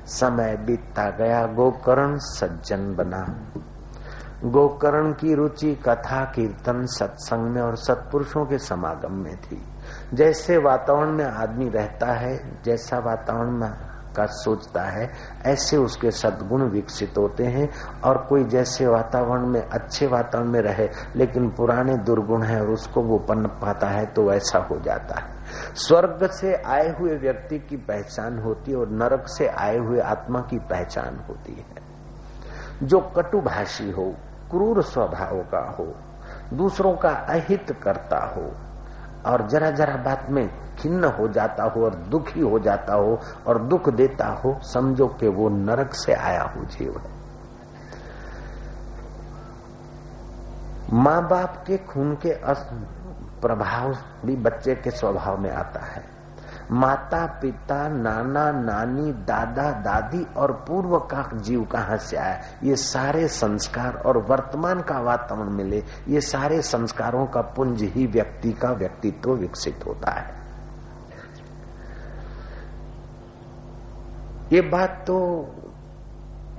समय बीतता गया, गोकर्ण सज्जन बना। गोकर्ण की रुचि, कथा, कीर्तन सत्संग में और सत्पुरुषों के समागम में थी। जैसे वातावरण में आदमी रहता है, जैसा वातावरण में का सोचता है, ऐसे उसके सद्गुण विकसित होते हैं और कोई जैसे वातावरण में, अच्छे वातावरण में रहे, लेकिन पुराने दुर्गुण है और उसको वो पन पाता है तो वैसा हो जाता है। स्वर्ग से आए हुए व्यक्ति की पहचान होती है और नरक से आए हुए आत्मा की पहचान होती है। जो कटुभाषी हो, क्रूर स्वभाव का हो, दूसरों का अहित करता हो, और जरा जरा बात में खिन्न हो जाता हो और दुखी हो जाता हो और दुख देता हो, समझो कि वो नरक से आया हो जीव है। माँ बाप के खून के प्रभाव भी बच्चे के स्वभाव में आता है। माता पिता नाना, नानी, दादा, दादी और पूर्व का जीव कहाँ से आया? ये सारे संस्कार और वर्तमान का वातावरण मिले, ये सारे संस्कारों का पुंज ही व्यक्ति का व्यक्तित्व विकसित होता है। ये बात तो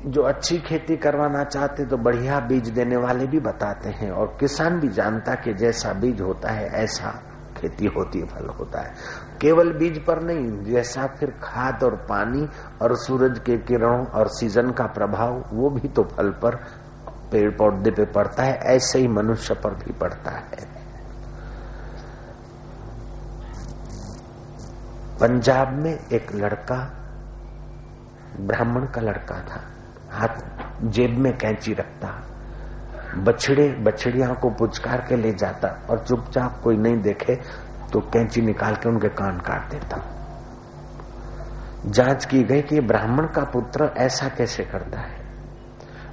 जो अच्छी खेती करवाना चाहते तो बढ़िया बीज देने वाले भी बताते हैं और किसान भी जानता कि जैसा बीज होता है, ऐसा खेती होती है फल होता है। केवल बीज पर नहीं, जैसा फिर खाद और पानी और सूरज के किरणों और सीज़न का प्रभाव, वो भी तो फल पर, पेड़ पौधे पे पड़ता है, ऐसे ही मनुष्य पर भी पड़ता है। पंजाब में एक लड़का, ब्राह्मण का लड़का था। हाथ जेब में कैंची रखता, बछड़े बछड़िया को पुचकार के ले जाता और चुपचाप कोई नहीं देखे तो कैंची निकाल के उनके कान काट देता। जाँच की गई कि ब्राह्मण का पुत्र ऐसा कैसे करता है।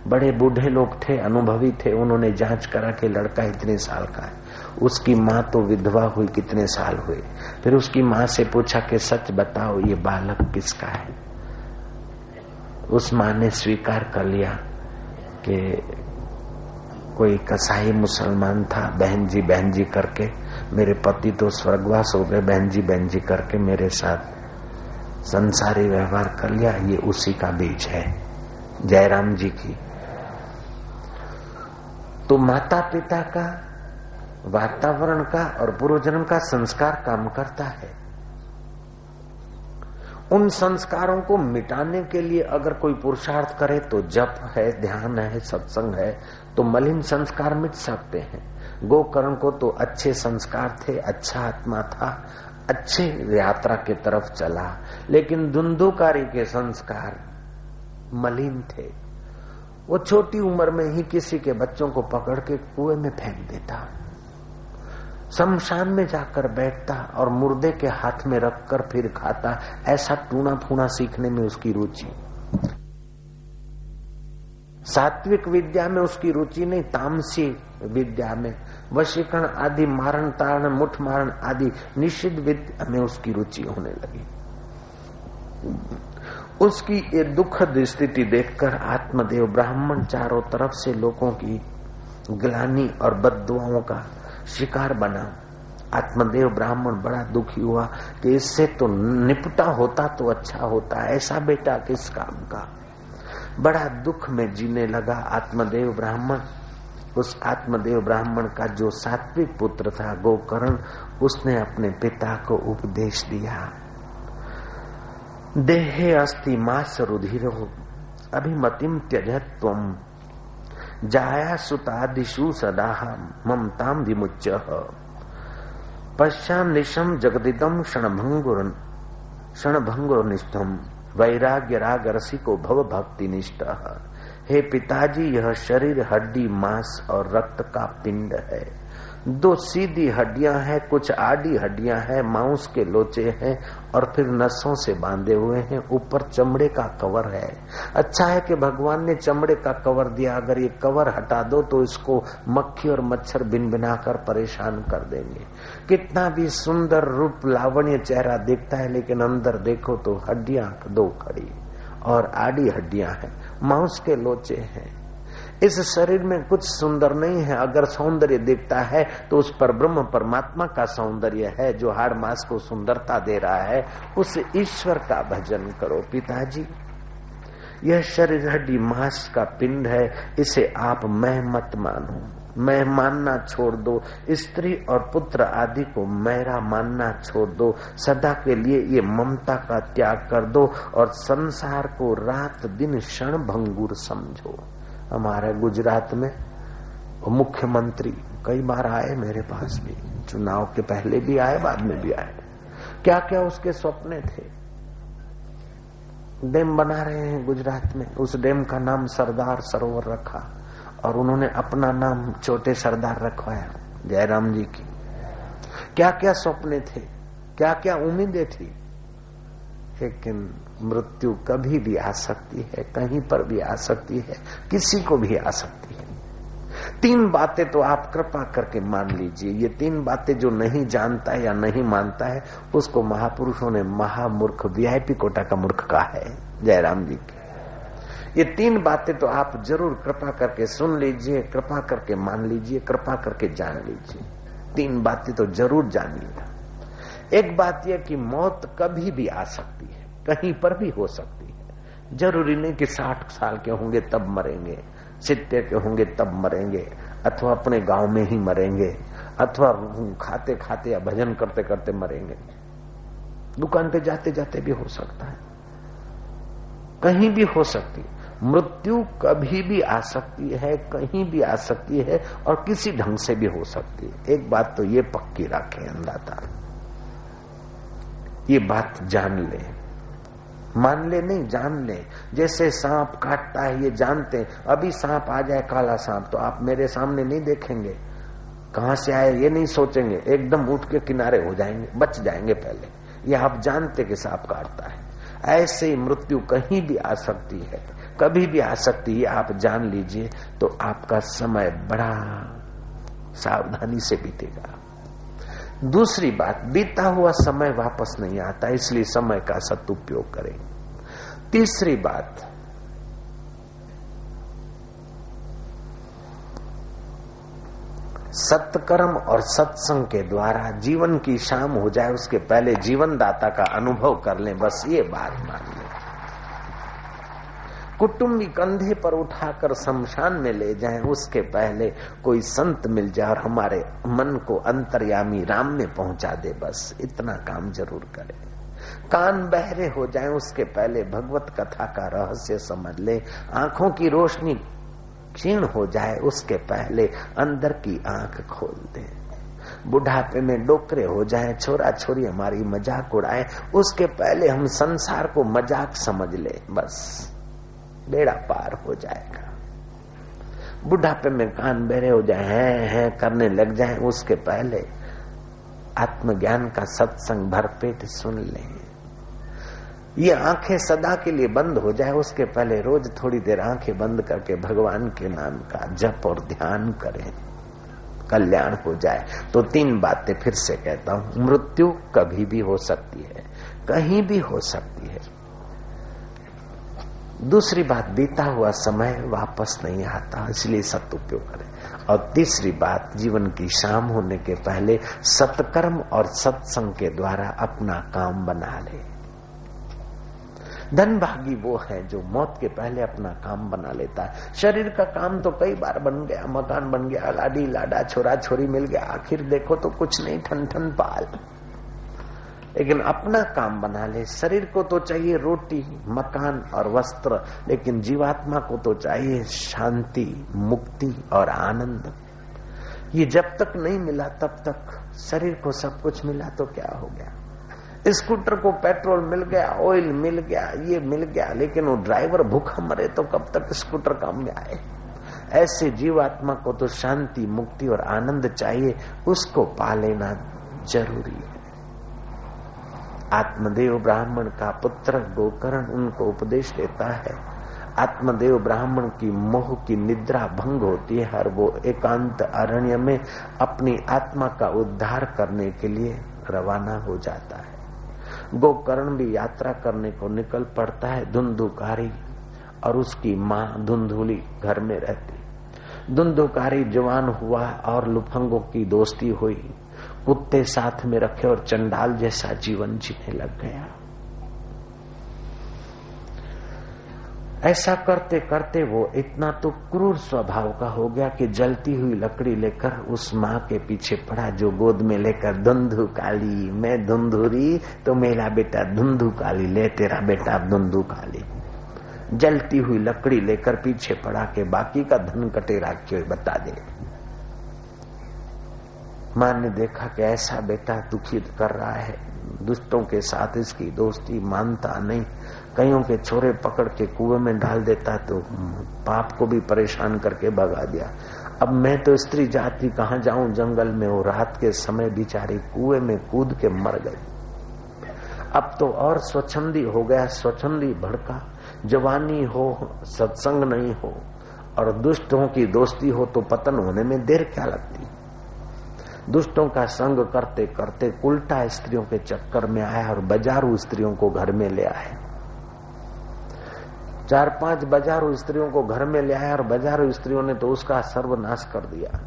बड़े बूढ़े लोग थे, अनुभवी थे, उन्होंने जाँच करा कि लड़का इतने साल का है। उसकी माँ तो विधवा हुई कितने साल हुए। फिर उसकी माँ से पूछा कि, सच बताओ, ये बालक किसका है? उस माँ ने स्वीकार कर लिया कि कोई कसाई मुसलमान था बहन जी बहन जी करके, मेरे पति तो स्वर्गवास हो गए बहन जी बहन जी करके मेरे साथ संसारी व्यवहार कर लिया, ये उसी का बीज है, जयराम जी की। तो माता पिता का वातावरण का और पूर्वजन्म का संस्कार काम करता है। उन संस्कारों को मिटाने के लिए अगर कोई पुरुषार्थ करे तो जप है, ध्यान है, सत्संग है तो मलिन संस्कार मिट सकते हैं। गोकर्ण को तो अच्छे संस्कार थे अच्छा आत्मा था, अच्छे यात्रा के तरफ़ चला, लेकिन धुंधुकारी के संस्कार मलिन थे। वो छोटी उम्र में ही किसी के बच्चों को पकड़ के कुएँ में फेंक देता। शमशान में जाकर बैठता और मुर्दे के हाथ में रखकर फिर खाता, ऐसा टूना फूना सीखने में उसकी रुचि। सात्विक विद्या में उसकी रुचि नहीं, तामसी विद्या में। वशीकरण आदि, मारण, तारण, मुठ मारण आदि, निषिद्ध विद्या में उसकी रुचि होने लगी। उसकी ये दुखद स्थिति देखकर आत्मदेव ब्राह्मण चारों तरफ़ से लोगों की ग्लानी और बदुआओं का शिकार बना। आत्मदेव ब्राह्मण बड़ा दुखी हुआ कि इससे तो निपटा होता तो अच्छा होता, ऐसा बेटा किस काम का? बड़ा दुख में जीने लगा आत्मदेव ब्राह्मण। उस आत्मदेव ब्राह्मण का जो सात्विक पुत्र था, गोकर्ण, उसने अपने पिता को उपदेश दिया। देहे अस्ति मास रुधिरो अभिमतिम त्यज तुम जाया सुतादिशु सदा ममताम विमुच्य। पश्चाम निशम जगदिदम क्षणभंगुर क्षणभंगुर निष्ठम वैराग्य राग रसिको भव भक्ति निष्ठ हे पिताजी, यह शरीर, हड्डी, मांस और रक्त का पिंड है। दो सीधी हड्डियाँ हैं, कुछ आडी हड्डियाँ हैं, मांस के लोचे हैं और फिर नसों से बांधे हुए हैं। ऊपर चमड़े का कवर है। अच्छा है कि भगवान ने चमड़े का कवर दिया। अगर ये कवर हटा दो तो इसको मक्खी और मच्छर बिन बिना कर परेशान कर देंगे। कितना भी सुंदर रूप लावण्य चेहरा दिखता है, लेकिन अंदर देखो तो हड्डियाँ दो खड़ी और आडी हड्डियाँ हैं। मांस के लोचे हैं। इस शरीर में कुछ सुंदर नहीं है। अगर सौंदर्य दिखता है तो उस पर ब्रह्म परमात्मा का सौंदर्य है, जो हाड़ मास को सुंदरता दे रहा है। उस ईश्वर का भजन करो पिताजी। यह शरीर हड्डी मांस का पिंड है, इसे आप मैं मत मानो। मैं मानना छोड़ दो, स्त्री और पुत्र आदि को मेरा मानना छोड़ दो। सदा के लिए ये ममता का त्याग कर दो और संसार को रात दिन क्षण भंगुर समझो। हमारे गुजरात में मुख्यमंत्री, कई बार आए मेरे पास भी, चुनाव के पहले भी आए, बाद में भी आए। क्या क्या उसके सपने थे? डैम बना रहे हैं गुजरात में। उस डैम का नाम सरदार सरोवर रखा और उन्होंने अपना नाम छोटे सरदार रखवाया, जयराम जी की। क्या क्या सपने थे? क्या क्या उम्मीदें थी? लेकिन मृत्यु कभी भी आ सकती है, कहीं पर भी आ सकती है, किसी को भी आ सकती है। तीन बातें तो आप कृपा करके मान लीजिए, ये तीन बातें जो नहीं जानता है या नहीं मानता है, उसको महापुरुषों ने महामूर्ख वीआईपी कोटा का मूर्ख कहा है, जयराम जी की। ये तीन बातें तो आप ज़रूर कृपा करके सुन लीजिए, कृपा करके मान लीजिए, कृपा करके जान लीजिए। तीन बातें तो ज़रूर जानिएगा एक बात यह कि मौत कभी भी आ सकती है, कहीं पर भी हो सकती है। ज़रूरी नहीं कि साठ साल के होंगे तब मरेंगे, सित्ते के होंगे तब मरेंगे, अथवा अपने गाँव में ही मरेंगे, अथवा खाते खाते या भजन करते करते मरेंगे। दुकान पे जाते जाते भी हो सकता है। कहीं भी हो सकती है। मृत्यु कभी भी आ सकती है, कहीं भी आ सकती है और किसी ढंग से भी हो सकती है। एक बात तो ये पक्की रखे अंदाता ये बात जान ले। मान ले नहीं, जान ले। जैसे सांप काटता है, ये जानते अभी सांप आ जाए, काला सांप तो आप मेरे सामने नहीं देखेंगे। कहा से आए, ये नहीं सोचेंगे। एकदम उठ के किनारे हो जाएँगे, बच जाएँगे पहले। ये आप जानते कि सांप काटता है। ऐसे ही मृत्यु कहीं भी आ सकती है। कभी भी आ सकती है, आप जान लीजिए तो आपका समय बड़ा सावधानी से बीतेगा। दूसरी बात, बीता हुआ समय वापस नहीं आता, इसलिए समय का सदुपयोग करें। तीसरी बात, सत्कर्म और सत्संग के द्वारा जीवन की शाम हो जाए, उसके पहले जीवन दाता का अनुभव कर लें, बस ये बात मान लें। कुटुंबी कंधे पर उठाकर शमशान में ले जाएँ, उसके पहले कोई संत मिल जाए और हमारे मन को अंतर्यामी राम में पहुँचा दे, बस इतना काम ज़रूर करें। कान बहरे हो जाएँ, उसके पहले भगवत कथा का रहस्य समझ ले, आँखों की रोशनी क्षीण हो जाए, उसके पहले अंदर की आँख खोल दे। बुढ़ापे में डोकरे हो जाए, छोरा छोरी हमारी मज़ाक उड़ाए, उसके पहले हम संसार को मज़ाक समझ ले, बस। बेड़ा पार हो जाएगा। बुढ़ापे में कान बेरे हो जाए, हैं हैं करने लग जाए, उसके पहले आत्मज्ञान का सत्संग भरपेट सुन ले। ये आँखें सदा के लिए बंद हो जाए, उसके पहले रोज थोड़ी देर आँखें बंद करके भगवान के नाम का जप और ध्यान करें। कल्याण हो जाए। तो तीन बातें फिर से कहता हूँ, मृत्यु कभी भी हो सकती है, कहीं भी हो सकती है। दूसरी बात, बीता हुआ समय वापस नहीं आता, इसलिए सदुपयोग करें। और तीसरी बात, जीवन की शाम होने के पहले सत्कर्म और सत्संग के द्वारा अपना काम बना ले। धन भागी वो है जो मौत के पहले अपना काम बना लेता है। शरीर का काम तो कई बार बन गया, मकान बन गया लाडी लाडा, छोरा, छोरी मिल गया, आखिर देखो तो कुछ नहीं, ठन ठन पाल। लेकिन अपना काम बना ले। शरीर को तो चाहिए रोटी, मकान और वस्त्र, लेकिन जीवात्मा को तो चाहिए शांति, मुक्ति और आनंद। ये जब तक नहीं मिला, तब तक शरीर को सब कुछ मिला तो क्या हो गया? स्कूटर को पेट्रोल मिल गया, ऑयल मिल गया, ये मिल गया, लेकिन वो ड्राइवर भूखा मरे तो कब तक स्कूटर काम में आए? ऐसे जीवात्मा को तो शांति, मुक्ति और आनंद चाहिए, उसको पा लेना ज़रूरी है। आत्मदेव ब्राह्मण का पुत्र गोकर्ण उनको उपदेश देता है। आत्मदेव ब्राह्मण की मोह की निद्रा भंग होती है और वो एकांत अरण्य में अपनी आत्मा का उद्धार करने के लिए रवाना हो जाता है। गोकर्ण भी यात्रा करने को निकल पड़ता है धुंधुकारी और उसकी माँ धुंधुली घर में रहती। धुंधुकारी जवान हुआ और लुफंगों की दोस्ती हुई। कुत्ते साथ में रखे और चंडाल जैसा जीवन जीने लग गया। ऐसा करते करते वो इतना तो क्रूर स्वभाव का हो गया कि जलती हुई लकड़ी लेकर उस माँ के पीछे पड़ा, जो गोद में लेकर, धुंधु काली, मैं धुंधुरी तो मेरा बेटा धुंधु काली, ले तेरा बेटा धुंधु काली। जलती हुई लकड़ी लेकर पीछे पड़ा के बाकी का धन कटेरा क्यों बता दे? माँ ने देखा कि ऐसा बेटा दुखित कर रहा है। दुष्टों के साथ इसकी दोस्ती मानता नहीं। कईयों के छोरे पकड़ के कुएँ में डाल देता तो पाप को भी परेशान करके भगा दिया। अब मैं तो स्त्री जाति, कहा जाऊँ जंगल में? वो रात के समय बिचारी कुएँ में कूद के मर गई। अब तो और स्वच्छंदी हो गया। स्वच्छंदी भड़का। जवानी हो, सत्संग नहीं हो। और दुष्टों की दोस्ती हो तो पतन होने में देर क्या लगती? दुष्टों का संग करते करते उल्टा स्त्रियों के चक्कर में आया और बाजारू स्त्रियों को घर में ले आया चार पाँच बाजारू स्त्रियों को घर में ले आया और बाजारू स्त्रियों ने तो उसका सर्वनाश कर दिया।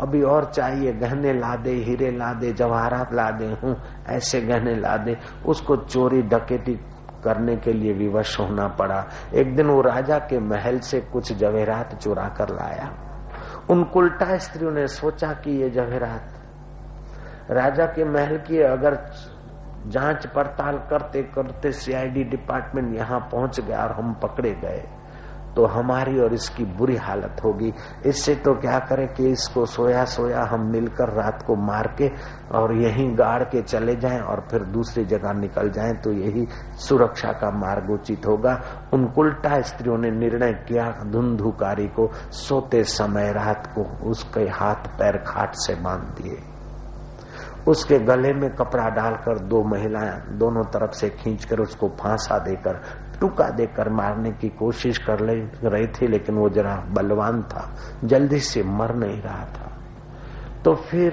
अभी और चाहिए, गहने ला दे हीरे ला दे जवाहरात ला दे हूँ, ऐसे गहने ला दे उसको चोरी डकेती करने के लिए विवश होना पड़ा। एक दिन वो राजा के महल से कुछ जवेरात चुरा कर लाया। उन उल्टा स्त्रियों ने सोचा कि ये जवेरात राजा के महल की अगर जाँच पड़ताल करते करते सीआईडी डिपार्टमेंट यहाँ पहुँच गया और हम पकड़े गए। तो हमारी और इसकी बुरी हालत होगी। इससे तो क्या करें कि इसको सोया सोया हम मिलकर रात को मार के और यहीं गाड़ के चले जाएँ और फिर दूसरी जगह निकल जाएँ तो यही सुरक्षा का मार्ग उचित होगा। उन उल्टा स्त्रियों ने निर्णय किया धुंधुकारी को सोते समय रात को उसके हाथ पैर खाट से बाँध दिए। उसके गले में कपड़ा डालकर दो महिलाएँ दोनों तरफ़ से खींचकर उसको फांसा देकर, टुका देकर मारने की कोशिश कर ले, रही थी, लेकिन वो जरा बलवान था, जल्दी से मर नहीं रहा था। तो फिर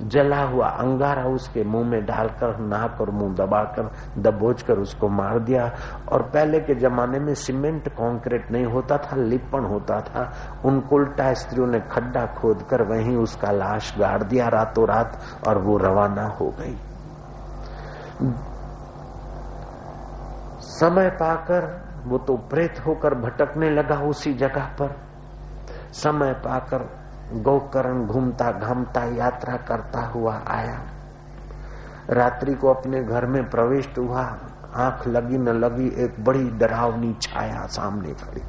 जला हुआ अंगारा उसके मुँह में डालकर, नाक और मुँह दबाकर दबोच कर उसको मार दिया। और पहले के जमाने में सीमेंट कंक्रीट नहीं होता था लिपण होता था। उन उल्टा स्त्रियों ने खड्डा खोद कर वहीं उसका लाश गाड़ दिया रातों रात और वो रवाना हो गई। समय पाकर वो तो प्रेत होकर भटकने लगा उसी जगह पर। समय पाकर गोकर्ण घूमता घामता यात्रा करता हुआ आया। रात्रि को अपने घर में प्रविष्ट हुआ। आँख लगी न लगी एक बड़ी डरावनी छाया सामने खड़ी।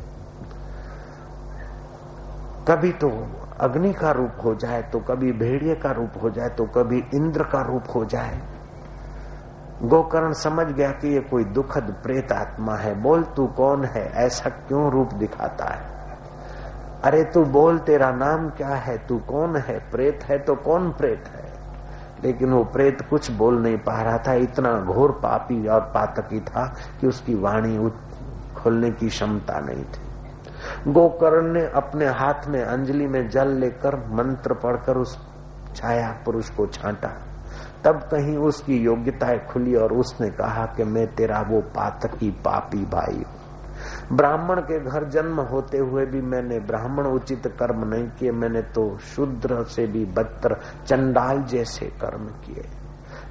कभी तो अग्नि का रूप हो जाए तो कभी भेड़िए का रूप हो जाए तो कभी इंद्र का रूप हो जाए। गोकर्ण समझ गया कि ये कोई दुखद प्रेत आत्मा है। बोल, तू कौन है? ऐसा क्यों रूप दिखाता है? अरे तू बोल, तेरा नाम क्या है? तू कौन है? प्रेत है तो कौन प्रेत है? लेकिन वो प्रेत कुछ बोल नहीं पा रहा था। इतना घोर पापी और पातकी था कि उसकी वाणी खोलने की क्षमता नहीं थी। गोकर्ण ने अपने हाथ में अंजलि में जल लेकर मंत्र पढ़कर उस छाया पुरुष को छांटा। तब कहीं उसकी योग्यताएँ खुली और उसने कहा कि मैं तेरा वो पातकी पापी भाई हूँ। ब्राह्मण के घर जन्म होते हुए भी मैंने ब्राह्मण उचित कर्म नहीं किए, मैंने तो शूद्र से भी बदतर, चंडाल जैसे कर्म किए।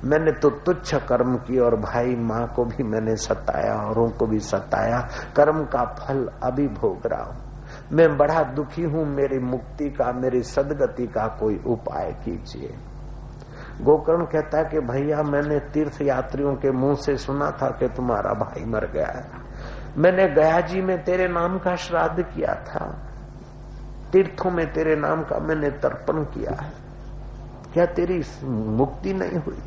मैंने तो तुच्छ कर्म की और भाई माँ को भी मैंने सताया, औरों को भी सताया। कर्म का फल अभी भोग रहा हूँ। मैं बड़ा दुखी हूँ, मेरी मुक्ति का, मेरी सदगति का कोई उपाय कीजिए। गोकर्ण कहता है कि भैया, मैंने तीर्थ यात्रियों के मुँह से सुना था कि तुम्हारा भाई मर गया है। मैंने गया जी में तेरे नाम का श्राद्ध किया था। तीर्थों में तेरे नाम का मैंने तर्पण किया है। क्या तेरी मुक्ति नहीं हुई?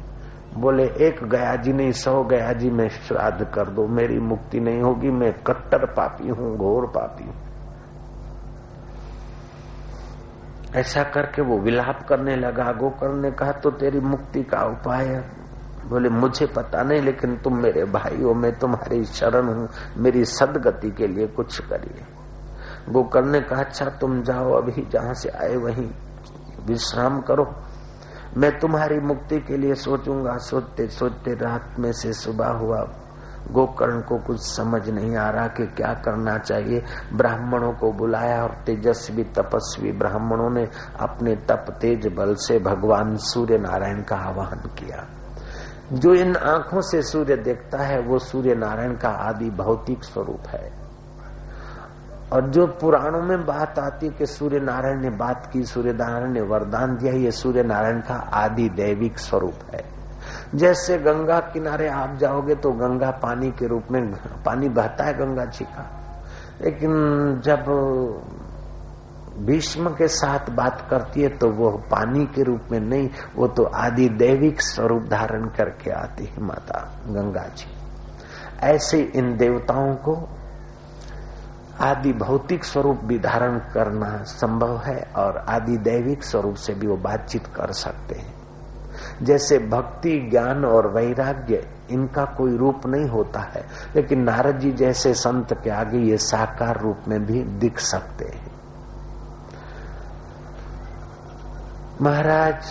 बोले, एक गया जी नहीं, सौ गया जी में श्राद्ध कर दो। मेरी मुक्ति नहीं होगी, मैं कट्टर पापी हूँ, घोर पापी हूँ। ऐसा करके वो विलाप करने लगा। गोकर्ण ने कहा तो तेरी मुक्ति का उपाय बोले, मुझे पता नहीं, लेकिन तुम मेरे भाई हो मैं, तुम्हारी शरण हूँ, मेरी सदगति के लिए कुछ करिए। गोकर्ण ने कहा अच्छा तुम जाओ, अभी जहाँ से आए वहीं विश्राम करो। मैं तुम्हारी मुक्ति के लिए सोचूँगा, सोचते सोचते रात में से सुबह हुआ। गोकर्ण को कुछ समझ नहीं आ रहा कि क्या करना चाहिए। ब्राह्मणों को बुलाया और तेजस्वी, तपस्वी ब्राह्मणों ने अपने तप तेज बल से भगवान सूर्य नारायण का आह्वान किया। जो इन आँखों से सूर्य देखता है, वो सूर्य नारायण का आदि भौतिक स्वरूप है। और जो पुराणों में बात आती है कि सूर्य नारायण ने बात की सूर्य नारायण ने वरदान दिया, ये सूर्य नारायण का आदि दैविक स्वरूप है। जैसे गंगा किनारे आप जाओगे तो गंगा पानी के रूप में, पानी बहता है गंगा जी का। लेकिन जब भीष्म के साथ बात करती है तो वो पानी के रूप में नहीं, वो तो आदि दैविक स्वरूप धारण करके आती है माता गंगा जी। ऐसे इन देवताओं को आदि भौतिक स्वरूप भी धारण करना संभव है और आदि दैविक स्वरूप से भी वो बातचीत कर सकते हैं। जैसे भक्ति, ज्ञान और वैराग्य, इनका कोई रूप नहीं होता है, लेकिन नारद जी जैसे संत के आगे ये साकार रूप में भी दिख सकते हैं। महाराज,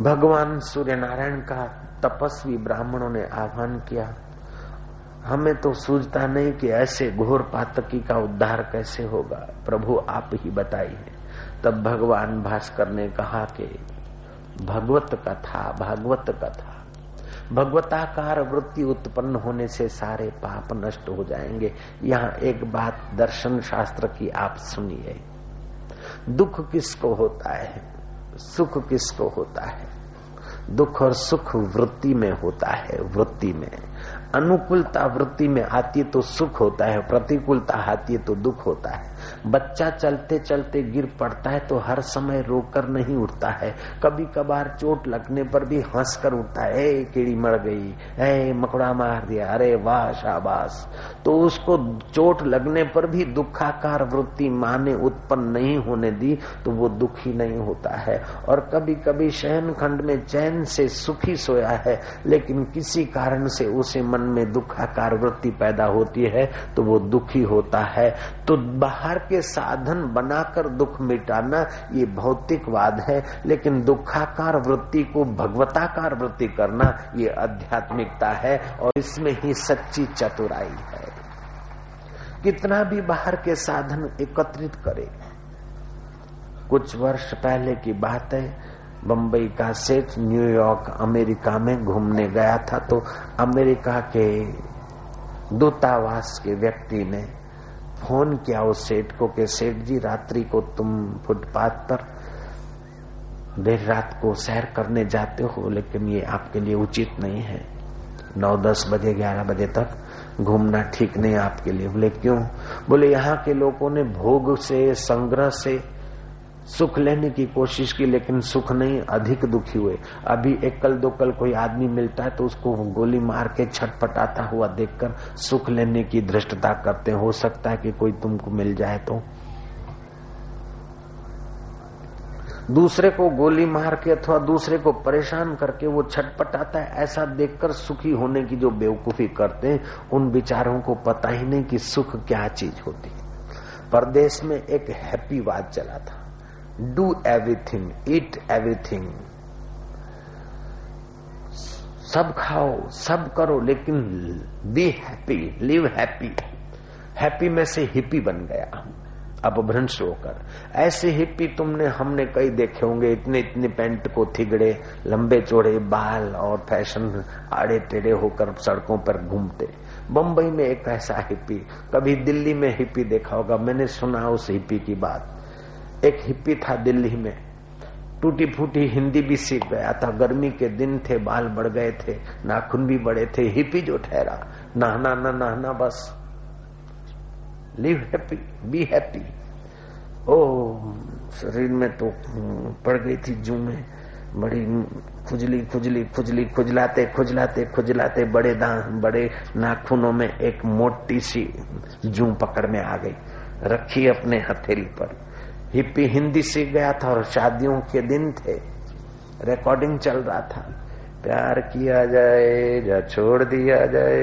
भगवान सूर्य नारायण का तपस्वी ब्राह्मणों ने आह्वान किया। हमें तो सूझता नहीं कि ऐसे घोर पातकी का उद्धार कैसे होगा। प्रभु आप ही बताइए। तब भगवान भास्कर ने कहा कि भगवत कथा, भागवत कथा। भगवताकार वृत्ति उत्पन्न होने से सारे पाप नष्ट हो जाएँगे। यहाँ एक बात दर्शन शास्त्र की आप सुनिए। दुख किसको होता है? सुख किसको होता है? दुख और सुख वृत्ति में होता है, वृत्ति में। अनुकूलता वृत्ति में आती है तो सुख होता है, प्रतिकूलता आती है तो दुख होता है। बच्चा चलते चलते गिर पड़ता है तो हर समय रोकर नहीं उठता है। कभी कभार चोट लगने पर भी हंस कर उठता है, ए, कीड़ी मर गई, ए, मकड़ा मार दिया, अरे वाह, शाबाश। तो उसको चोट लगने पर भी दुखाकार वृत्ति माँ ने उत्पन्न नहीं होने दी तो वो दुखी नहीं होता है। और कभी कभी शयन खंड में चैन से सुखी सोया है, लेकिन किसी कारण से उसे मन में दुखाकार वृत्ति पैदा होती है तो वो दुखी होता है। तो बाहर के साधन बनाकर दुख मिटाना ये भौतिकवाद है, लेकिन दुखाकार वृत्ति को भगवताकार वृत्ति करना ये आध्यात्मिकता है, और इसमें ही सच्ची चतुराई है। कितना भी बाहर के साधन एकत्रित करे। कुछ वर्ष पहले की बात है बम्बई का सेठ न्यूयॉर्क, अमेरिका में घूमने गया था तो अमेरिका के दूतावास के व्यक्ति ने फ़ोन किया उस सेठ को कि, सेठ जी, रात्रि को तुम फुटपाथ पर देर रात को सैर करने जाते हो, लेकिन ये आपके लिए उचित नहीं है। नौ दस बजे, ग्यारह बजे तक घूमना ठीक नहीं आपके लिए। बोले, क्यों? बोले, यहाँ के लोगों ने भोग से, संग्रह से सुख लेने की कोशिश की, लेकिन सुख नहीं, अधिक दुखी हुए। अभी एक कल, दो कल कोई आदमी मिलता है तो उसको गोली मार के छटपटाता हुआ देखकर सुख लेने की धृष्टता करते हो। सकता है कि कोई तुमको मिल जाए तो। दूसरे को गोली मार के अथवा दूसरे को परेशान करके वो छटपटाता है, ऐसा देखकर सुखी होने की जो बेवकूफ़ी करते हैं, उन विचारों को पता ही नहीं कि सुख क्या चीज़ होती। है परदेश में एक हैप्पी वाद चला था। डू एवरीथिंग ईट एवरीथिंग सब खाओ, सब करो, लेकिन be happy live happy happy में से हिप्पी बन गया अपभ्रंश होकर। ऐसे हिप्पी तुमने, हमने कई देखे होंगे, इतने इतने पैंट को थिगड़े, लंबे चौड़े, बाल और फ़ैशन, आड़े टेढ़े होकर सड़कों पर घूमते। बम्बई में एक ऐसा हिप्पी कभी दिल्ली में हिप्पी देखा होगा, मैंने सुना उस हिप्पी की बात। एक हिप्पी था दिल्ली में। टूटी फूटी हिंदी भी सीख गया था। गर्मी के दिन थे, बाल बढ़ गए थे, नाखून भी बड़े थे, हिप्पी जो ठहरा, नहाना न नहाना बस। लिव हैप्पी बी हैप्पी ओ, शरीर में तो पड़ गई थी जू में। बड़ी खुजली खुजली खुजली, खुजलाते खुजलाते खुजलाते बड़े दांत, बड़े नाखूनों में एक मोटी सी जू पकड़ में आ गई। रखी अपने हथेली पर। हिप्पी हिंदी सीख गया था और शादियों के दिन थे। रिकॉर्डिंग चल रहा था। प्यार किया जाए, या छोड़ दिया जाए,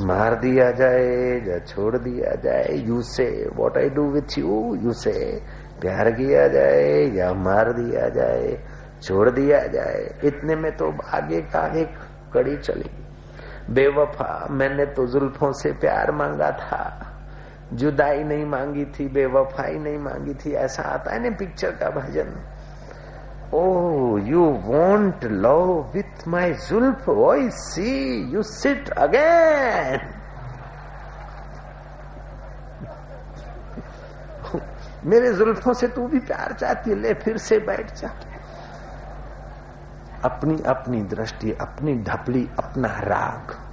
मार दिया जाए, या छोड़ दिया जाए you say what I do with you you से प्यार किया जाए, या मार दिया जाए, छोड़ दिया जाए। इतने में तो आगे का एक कड़ी चली। बेवफा, मैंने तो जुल्फों से प्यार मांगा था। जुदाई नहीं मांगी थी बेवफाई नहीं मांगी थी ऐसा आता है ना पिक्चर का भजन। ओ you want love with my जुल्फ Oh, see you sit again मेरे जुल्फों से तू भी प्यार चाहती है ले फिर से बैठ जा। अपनी अपनी दृष्टि अपनी ढपली अपना राग।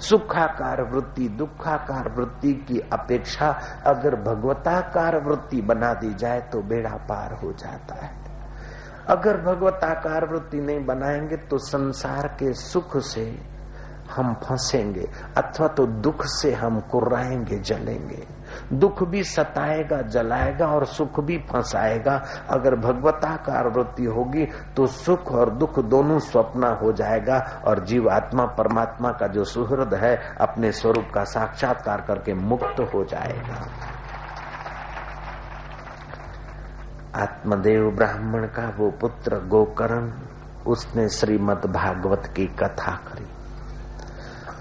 सुखाकार वृत्ति, दुखाकार वृत्ति की अपेक्षा अगर भगवताकार वृत्ति बना दी जाए तो बेड़ा पार हो जाता है। अगर भगवताकार वृत्ति नहीं बनाएँगे तो संसार के सुख से हम फंसेंगे, अथवा तो दुख से हम कुर्राएँगे, जलेंगे। दुख भी सताएगा, जलाएगा और सुख भी फंसाएगा। अगर भगवताकार वृत्ति होगी तो सुख और दुख दोनों स्वप्न हो जाएगा और जीव आत्मा परमात्मा का जो सुहृद है, अपने स्वरूप का साक्षात्कार करके मुक्त हो जाएगा। आत्मदेव ब्राह्मण का वो पुत्र गोकर्ण, उसने श्रीमद भागवत की कथा करी।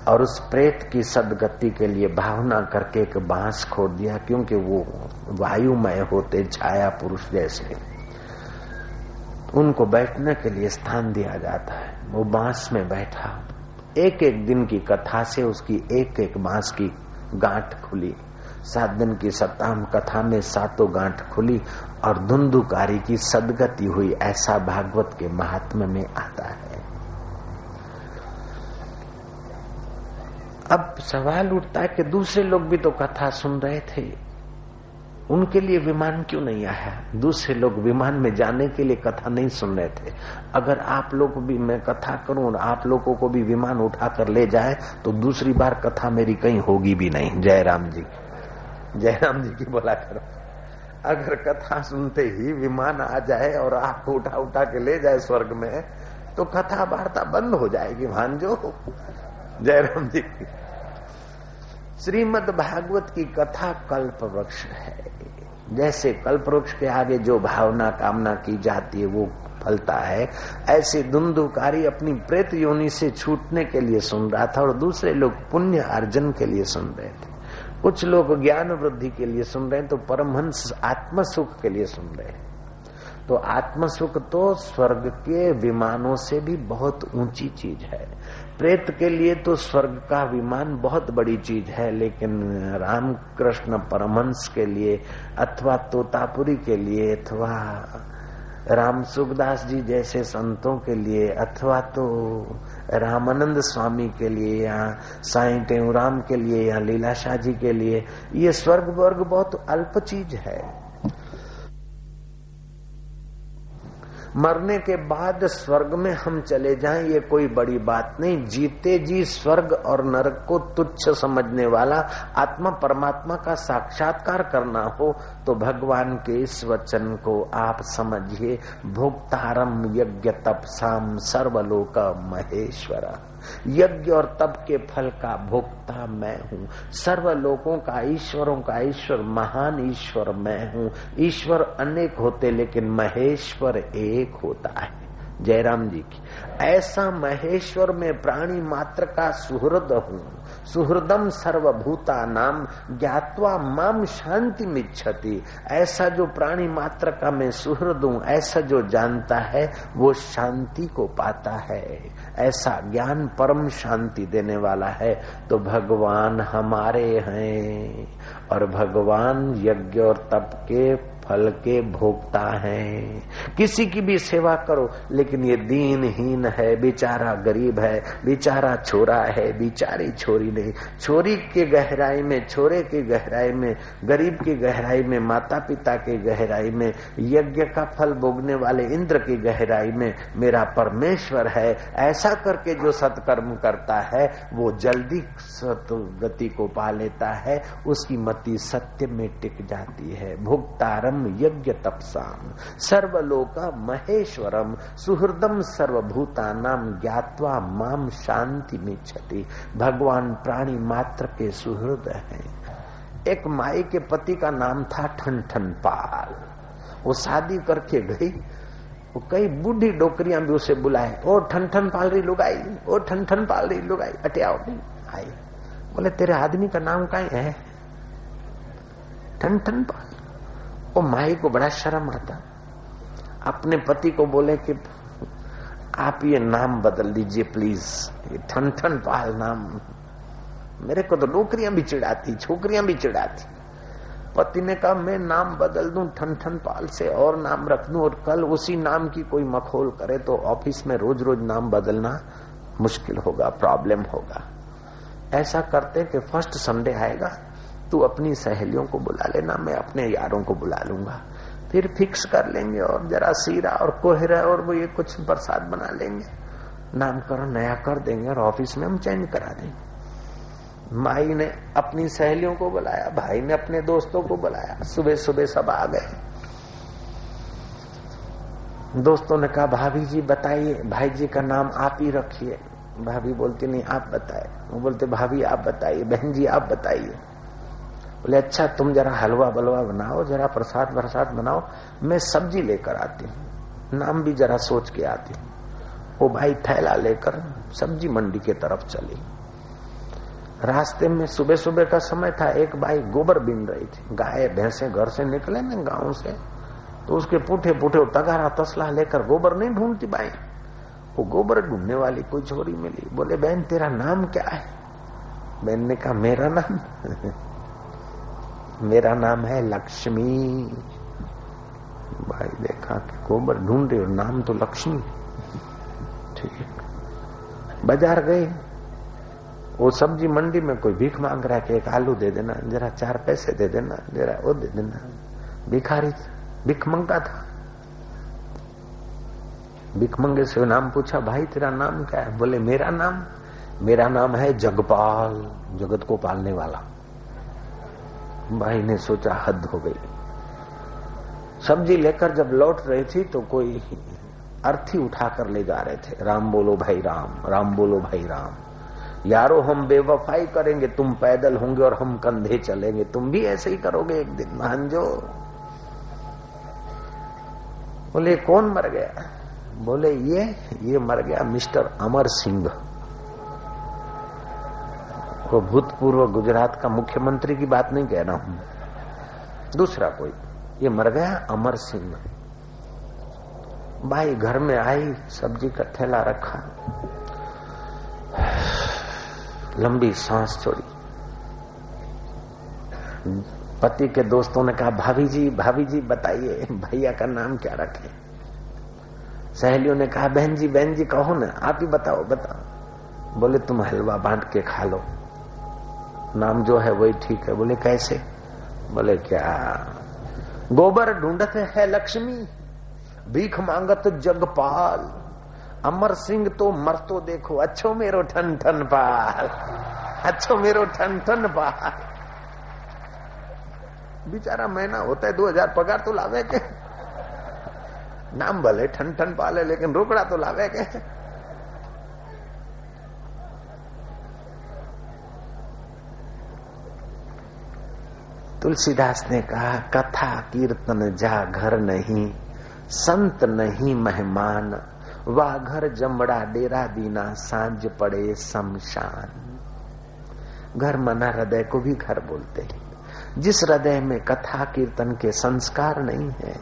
और उस प्रेत की सदगति के लिए भावना करके एक बाँस खोद दिया, क्योंकि वो वायुमय होते छाया पुरुष जैसे। उनको बैठने के लिए स्थान दिया जाता है। वो बाँस में बैठा। एक एक दिन की कथा से उसकी एक एक बाँस की गांठ खुली। सात दिन की सप्ताह कथा में सातों गांठ खुली और धुंधुकारी की सदगति हुई, ऐसा भागवत के महात्मा में आता है। अब सवाल उठता है कि दूसरे लोग भी तो कथा सुन रहे थे। उनके लिए विमान क्यों नहीं आया? दूसरे लोग विमान में जाने के लिए कथा नहीं सुन रहे थे। अगर आप लोग भी मैं कथा करूँ और आप लोगों को भी विमान उठाकर ले जाए तो दूसरी बार कथा मेरी कहीं होगी भी नहीं। जय राम जी। जयराम जी की बोला करो। अगर कथा सुनते ही विमान आ जाए और आपको उठा उठा के ले जाए स्वर्ग में तो कथा वार्ता बंद हो जाएगी, भांजो। जयराम जी की श्रीमद भागवत की कथा कल्प वृक्ष है। जैसे कल्प वृक्ष के आगे जो भावना, कामना की जाती है, वो फलता है। ऐसे दुंदुकारी अपनी प्रेत योनि से छूटने के लिए सुन रहा था और दूसरे लोग पुण्य अर्जन के लिए सुन रहे थे। कुछ लोग ज्ञान वृद्धि के लिए सुन रहे हैं तो परमहंस आत्म सुख के लिए सुन रहे हैं। तो आत्म सुख तो स्वर्ग के विमानों से भी बहुत ऊँची चीज़ है। प्रेत के लिए तो स्वर्ग का विमान बहुत बड़ी चीज़ है, लेकिन रामकृष्ण परमहंस के लिए अथवा तोतापुरी के लिए अथवा राम सुखदास जी जैसे संतों के लिए अथवा तो रामानंद स्वामी के लिए या साई टेऊराम के लिए या लीलाशाह जी के लिए, ये स्वर्ग वर्ग बहुत अल्प चीज़ है। मरने के बाद स्वर्ग में हम चले जाएँ, ये कोई बड़ी बात नहीं। जीते जी स्वर्ग और नरक को तुच्छ समझने वाला आत्मा परमात्मा का साक्षात्कार करना हो तो भगवान के इस वचन को आप समझिए। भोक्तारम यज्ञ तपसाम सर्वलोक महेश्वर। यज्ञ और तप के फल का भोक्ता मैं हूँ। सर्व लोगों का ईश्वरों का ईश्वर, महान ईश्वर मैं हूँ। ईश्वर अनेक होते, लेकिन महेश्वर एक होता है। जयराम जी की, ऐसा महेश्वर में प्राणी मात्र का सुहृद हूँ। सुहृदम सर्वभूता नाम, ज्ञातवा माम शांति मिच्छति। ऐसा जो प्राणी मात्र का मैं सुहृद हूँ, ऐसा जो जानता है, वो शांति को पाता है। ऐसा ज्ञान परम शांति देने वाला है तो भगवान हमारे हैं। और भगवान यज्ञ और तप के फल के भोगता है। किसी की भी सेवा करो, लेकिन ये दीनहीन है, बेचारा गरीब है, बेचारा छोरा है, बेचारी छोरी नहीं। छोरी के गहराई में, छोरे की गहराई में, गरीब की गहराई में माता पिता की गहराई में, यज्ञ का फल भोगने वाले इंद्र की गहराई में मेरा परमेश्वर है। ऐसा करके जो सत्कर्म करता है, वो जल्दी गति को पा लेता है। उसकी मति सत्य में टिक जाती है। भुगतारम यज्ञ तपसाम सर्वलोका महेश्वरम सुहृदम सर्वभूता नाम ज्ञातवा माम शांति में छति भगवान प्राणी मात्र के सुहृद है। एक माई के पति का नाम था ठन ठन पाल वो शादी करके गई, वो कई बूढ़ी डोकरियाँ भी उसे बुलाए। ओ ठन ठन पाल रही लुगाई, ओ ठन ठन पाल रही लुगाई अटे आओ आई। बोले, तेरे आदमी का नाम का है? ठन ठन पाल वो माई को बड़ा शर्म आता। अपने पति को बोले कि आप ये नाम बदल दीजिए प्लीज़ ये ठन ठन पाल नाम। मेरे को तो नौकरियाँ भी चिढ़ाती, छोकरियाँ भी चिढ़ाती। पति ने कहा, मैं नाम बदल दूँ ठन ठन पाल से और नाम रख दूँ और कल उसी नाम की कोई मखोल करे तो ऑफ़िस में रोज रोज नाम बदलना मुश्किल होगा, प्रॉब्लम होगा। ऐसा करते कि फ़र्स्ट संडे आएगा तू अपनी सहेलियों को बुला लेना, मैं अपने यारों को बुला लूँगा। फिर फिक्स कर लेंगे और जरा सीरा और कोहरा और वो ये कुछ प्रसाद बना लेंगे। नामकरण नया कर देंगे और ऑफ़िस में हम चेंज करा देंगे। माई ने अपनी सहेलियों को बुलाया, भाई ने अपने दोस्तों को बुलाया। सुबह सुबह सब आ गए। दोस्तों ने कहा, भाभी जी, बताइए, भाई जी का नाम आप ही रखिए। भाभी बोलती, नहीं, आप बताए। वो बोलते, भाभी, आप बताइए, बहन जी, आप बताइए। बोले अच्छा तुम जरा हलवा बलवा बनाओ, जरा प्रसाद प्रसाद बनाओ, मैं सब्ज़ी लेकर आती हूँ। नाम भी जरा सोच के आती हूँ। वो भाई थैला लेकर सब्ज़ी मंडी के तरफ़ चली। रास्ते में सुबह सुबह का समय था, एक बाई गोबर बीन रही थी। गाय, भैंसे घर से निकले ना गाँव से तो उसके पुठे पुठे तगारा तसला लेकर गोबर नहीं ढूंढती बाई वो गोबर ढूँढने वाली कोई छोरी मिली। बोले, बहन, तेरा नाम क्या है? बहन ने कहा, मेरा नाम मेरा नाम है लक्ष्मी। भाई देखा कि गोबर ढूंढ रहे नाम तो लक्ष्मी। ठीक बाज़ार गए। वो सब्ज़ी मंडी में कोई भीख मांग रहा है कि एक आलू दे देना, जरा चार पैसे दे देना, जरा वो दे देना। भिखारी भिख मंगा था। भिख मंगे से नाम पूछा, भाई, तेरा नाम क्या है? बोले, मेरा नाम मेरा नाम है जगपाल, जगत को पालने वाला। भाई ने सोचा हद हो गई। सब्ज़ी लेकर जब लौट रही थी तो कोई अर्थी उठाकर ले जा रहे थे। राम बोलो भाई राम राम बोलो भाई राम। यारो, हम बेवफाई करेंगे, तुम पैदल होंगे और हम कंधे चलेंगे। तुम भी ऐसे ही करोगे एक दिन भांजो बोले, कौन मर गया? बोले, ये ये मर गया मिस्टर अमर सिंह। वो भूतपूर्व गुजरात का मुख्यमंत्री की बात नहीं कह रहा हूँ। दूसरा कोई, ये मर गया अमर सिंह। भाई घर में आई, सब्ज़ी का थैला रखा। लंबी सांस छोड़ी। पति के दोस्तों ने कहा भाभी जी भाभी जी बताइए, भैया का नाम क्या रखे? सहेलियों ने कहा, बहन जी बहन जी कहो ना, आप ही बताओ बताओ। बोले, तुम हलवा बांट के खा लो। नाम जो है वही ठीक है। बोले, कैसे? बोले, क्या? गोबर ढूंढत है लक्ष्मी, भीख मांगत जगपाल अमर सिंह तो मर तो देखो, अच्छो मेरो ठन ठन पाल। अच्छो मेरो ठन ठन पाल। बेचारा महीना होता है, दो हज़ार पगार तो लावे के? नाम भले ठन ठन पाले लेकिन रोकड़ा तो लावे के? तुलसीदास ने कहा, कथा कीर्तन जा घर नहीं, संत नहीं मेहमान वाह घर जमड़ा डेरा दीना साँझ पड़े शमशान. घर मना हृदय को भी घर बोलते हैं। जिस हृदय में कथा कीर्तन के संस्कार नहीं है,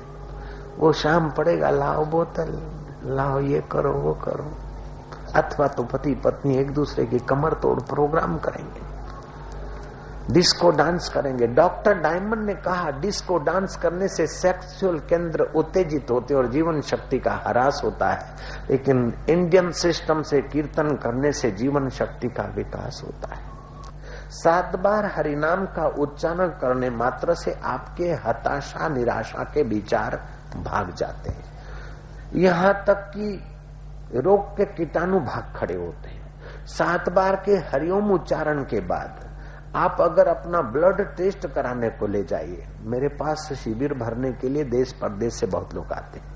वो शाम पड़ेगा, लाओ बोतल, लाओ ये करो, वो करो। अथवा तो पति पत्नी एक दूसरे की कमर तोड़ प्रोग्राम करेंगे। डिस्को डांस करेंगे। डॉक्टर डायमंड ने कहा, डिस्को डांस करने से सेक्सुअल केंद्र उत्तेजित होते और जीवन शक्ति का हरास होता है। लेकिन इंडियन सिस्टम से कीर्तन करने से जीवन शक्ति का विकास होता है। सात बार हरिनाम का उच्चारण करने मात्र से आपके हताशा, निराशा के विचार भाग जाते हैं। यहाँ तक कि रोग के कीटाणु भाग खड़े होते हैं। सात बार के हरिओम उच्चारण के बाद आप अगर अपना ब्लड टेस्ट कराने को ले जाइए। मेरे पास शिविर भरने के लिए देश प्रदेश से बहुत लोग आते हैं।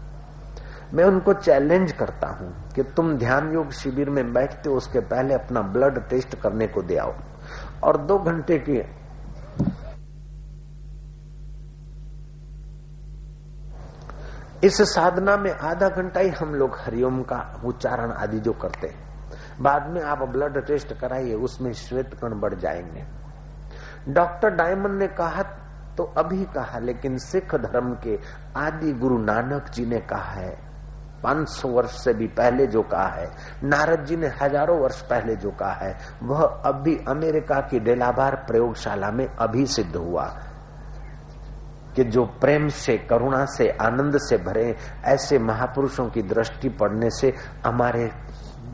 मैं उनको चैलेंज करता हूँ कि तुम ध्यान योग शिविर में बैठते हो, उसके पहले अपना ब्लड टेस्ट करने को दे आओ। और दो घंटे की इस साधना में आधा घंटा ही हम लोग हरिओम का उच्चारण आदि जो करते हैं। बाद में आप ब्लड टेस्ट कराइए, उसमें श्वेत कण बढ़ जाएँगे। डॉक्टर डायमंड ने कहा तो अभी कहा, लेकिन सिख धर्म के आदि गुरु नानक जी ने कहा है। 500 वर्ष से भी पहले जो कहा है, नारद जी ने हज़ारों वर्ष पहले जो कहा है, वह अभी अमेरिका की डेलाबार प्रयोगशाला में अभी सिद्ध हुआ। कि जो प्रेम से, करुणा से, आनंद से भरे ऐसे महापुरुषों की दृष्टि पड़ने से हमारे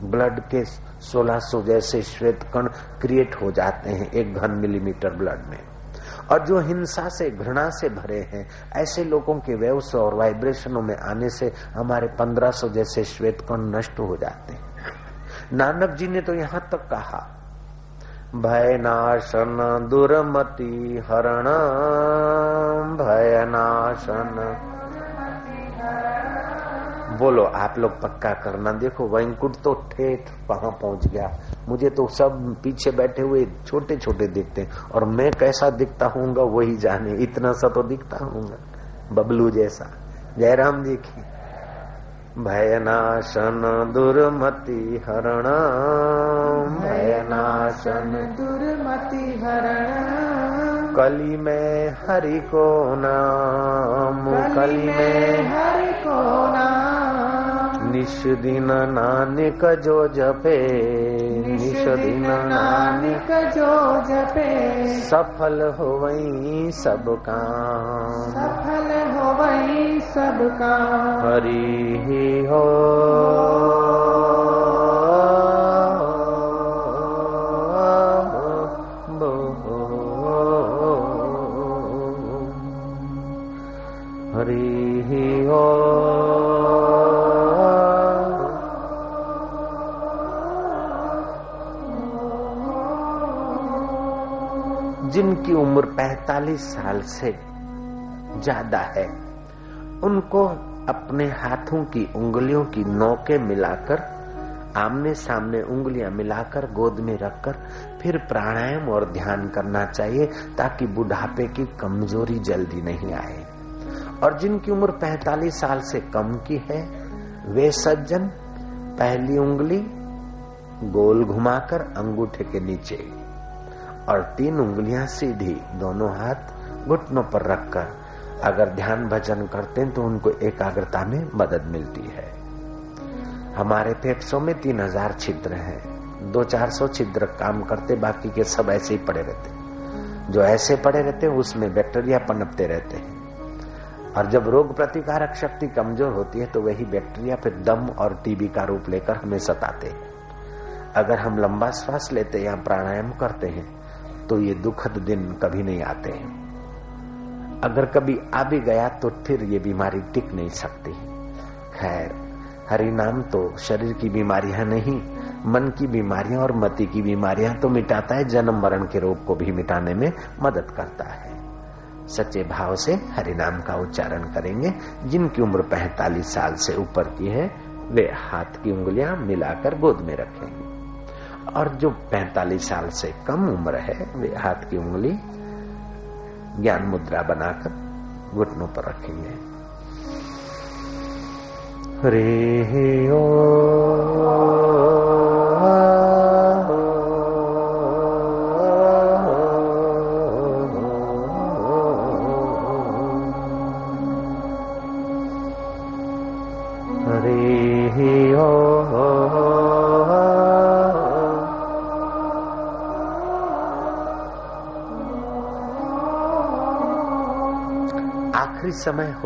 ब्लड के 1600 जैसे श्वेत कण क्रिएट हो जाते हैं एक घन मिलीमीटर ब्लड में। और जो हिंसा से, घृणा से भरे हैं, ऐसे लोगों के वेव्स और वाइब्रेशनों में आने से हमारे 1500 जैसे श्वेत कण नष्ट हो जाते हैं। नानक जी ने तो यहाँ तक कहा भय नाशन दुर्मति हरण भय नाशन बोलो, आप लोग पक्का करना। देखो वैंकुट तो ठेठ वहाँ पहुँच गया। मुझे तो सब पीछे बैठे हुए छोटे छोटे दिखते हैं। और मैं कैसा दिखता हूँगा, वही जाने। इतना सा तो दिखता हूँगा, बबलू जैसा। जयराम जी की भयनाशन दुर्मति हरण। भयनाशन दुर्मति हरण। कली में हरि को नाम। कली में हरि को नाम। निश दिन नानक जो जपे। दिन नानक जो जपे। सफल हो वही सब काम। सफल हो वही सब काम। हरी ही हो। जिनकी उम्र 45 साल से ज़्यादा है। उनको अपने हाथों की उंगलियों की नौके मिलाकर आमने सामने उंगलियाँ मिलाकर, गोद में रखकर फिर प्राणायाम और ध्यान करना चाहिए ताकि बुढ़ापे की कमज़ोरी जल्दी नहीं आए। और जिनकी उम्र 45 साल से कम की है, वे सज्जन, पहली उंगली, गोल घुमाकर अंगूठे के नीचे। और तीन उंगलियाँ सीधी, दोनों हाथ घुटनों पर रखकर। अगर ध्यान भजन करते हैं तो उनको एकाग्रता में मदद मिलती है। हमारे फेफड़ों में तीन हज़ार छिद्र हैं। दो चार सौ छिद्र काम करते, बाकी के सब ऐसे ही पड़े रहते। जो ऐसे पड़े रहते, उसमें बैक्टीरिया पनपते रहते हैं। और जब रोग प्रतिकारक शक्ति कमज़ोर होती है तो वही बैक्टीरिया फिर दम और टीबी का रूप लेकर हमें सताते हैं। अगर हम लंबा श्वास लेते हैं या प्राणायाम करते हैं तो ये दुखद दिन कभी नहीं आते हैं। अगर कभी आ भी गया तो फिर ये बीमारी टिक नहीं सकती। खैर, हरि नाम तो शरीर की बीमारियाँ नहीं, मन की बीमारियाँ और मति की बीमारियाँ तो मिटाता है, जन्म मरण के रोग को भी मिटाने में मदद करता है। सच्चे भाव से हरि नाम का उच्चारण करेंगे। जिनकी उम्र 45 साल से ऊपर की है, वे हाथ की उंगलियाँ मिलाकर गोद में रखेंगे। और जो 45 साल से कम उम्र है, वे हाथ की उंगली ज्ञान मुद्रा बनाकर घुटनों पर रखेंगे। हरे ओ।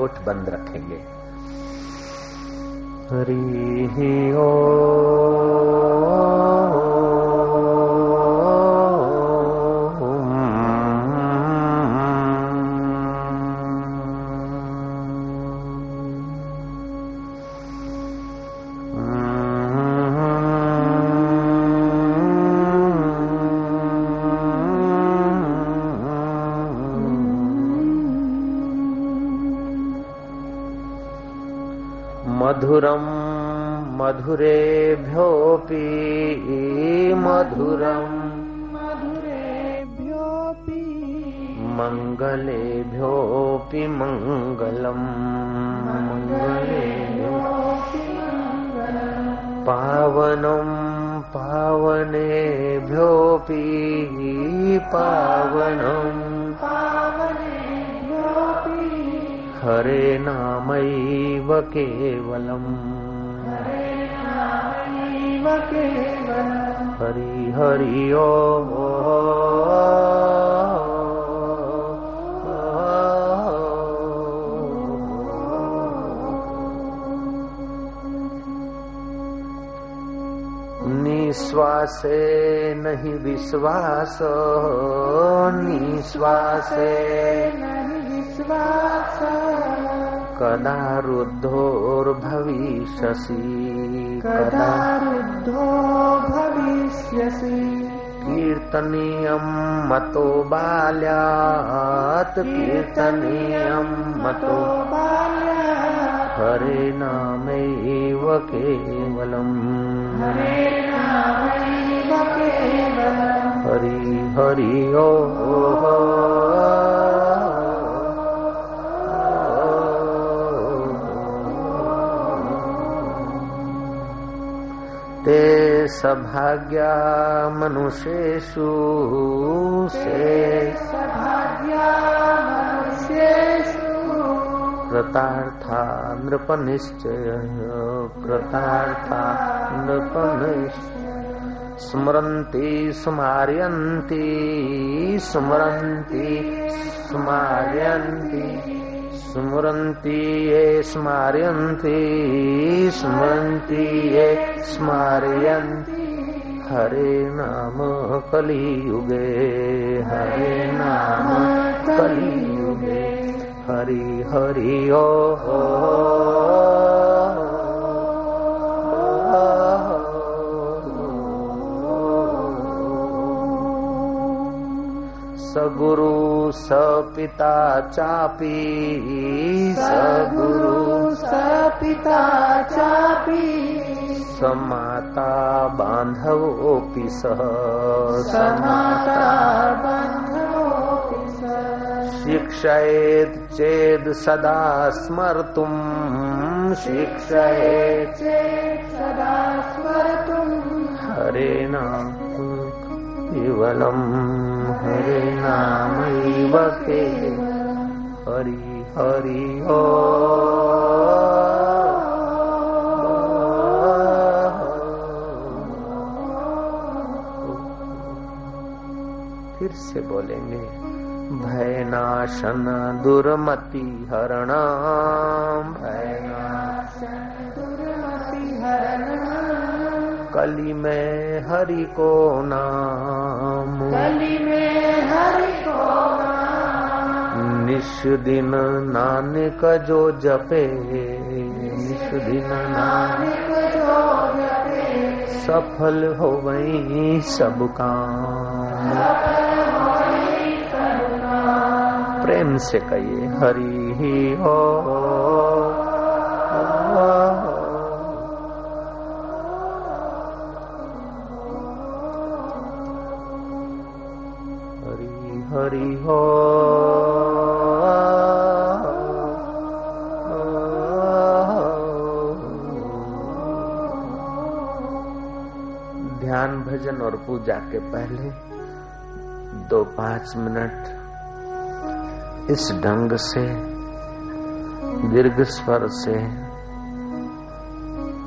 होठ बंद रखेंगे। मधुरेभ्योऽपि मधुरम् मधुरेभ्योऽपि मङ्गलेभ्योऽपि मङ्गलम् मङ्गलेभ्यो मङ्गलेभ्योऽपि मङ्गलम् पावनं पावनेभ्योऽपि पावनम् पावनेभ्योऽपि हरे नामैव केवलम् हरि हरि ओ। निश्वासे नहीं विश्वास निश्वासे नहि विश्वास कदा रुद्धोर्भविष्यसि कदा रुद्धो भविष्यसि। कीर्तनीयम् मतो बाल्यात् कीर्तनीयम् मतो बाल्यात् हरे नामैव केवलम्। हरे नामैव केवलम् हरि हरि ओ सभाग्या मनुष्येषु से कृतार्था नृपनिश्चय कृतार्था नृपनिश्चय स्मरन्ति स्मार्यन्ति स्मरन्ति स्मार्यन्ति। स्मरन्ति ये, स्मार्यन्ति, स्मरन्ति ये, स्मार्यन्ति। हरे नाम कलियुगे, हरे नाम कलियुगे। हरि हरि ओ सगुरु सपिता चापि। सगुरु सपिता चापि। समाता बान्धवोऽपि सह समाता बन्धोऽपि स। शिक्षयेत् चेद् सदा स्मर्तुम्। शिक्षयेत् चेत् सदा स्मर्तुम्। हरे नाम केवलम् हरे नामैव केवलम् हरि हरि ओ फिर से बोलेंगे हरण भयनाश दुर्मति हरण कली में हरि को नाम। कली में नाम निश दिन नानक जो जपे, निश दिन नानक जो जपे। सफल हो वही सब काम। प्रेम से कहिए, हरि ही हो। हरि हरि हो। पूजा के पहले दो पाँच मिनट इस ढंग से, दीर्घ स्वर से,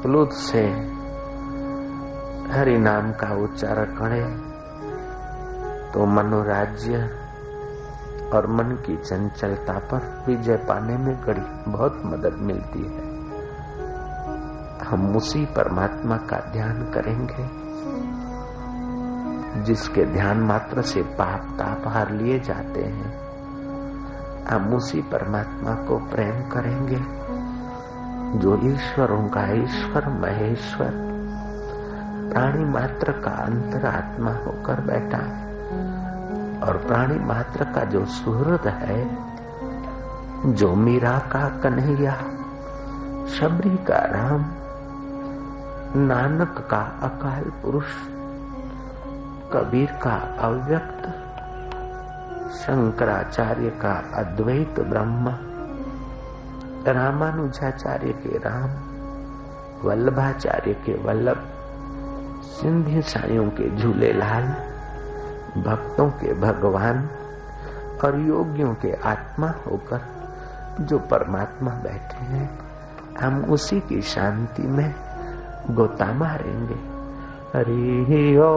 प्लुत से हरि नाम का उच्चारण करें तो मनोराज्य और मन की चंचलता पर विजय पाने में कड़ी बहुत मदद मिलती है। हम उसी परमात्मा का ध्यान करेंगे। जिसके ध्यान मात्र से पाप ताप हार लिए जाते हैं। हम उसी परमात्मा को प्रेम करेंगे, जो ईश्वरों का ईश्वर, महेश्वर, प्राणी मात्र का अंतरात्मा होकर बैठा है और प्राणी मात्र का जो सुहृद है, जो मीरा का कन्हैया, शबरी का राम, नानक का अकाल पुरुष कबीर का अव्यक्त, शंकराचार्य का अद्वैत ब्रह्म, रामानुजाचार्य के राम, वल्लभाचार्य के वल्लभ सिंधी साइयों के झूले लाल, भक्तों के भगवान और योगियों के आत्मा होकर जो परमात्मा बैठे हैं, हम उसी की शांति में गोता मारेंगे हरि ओ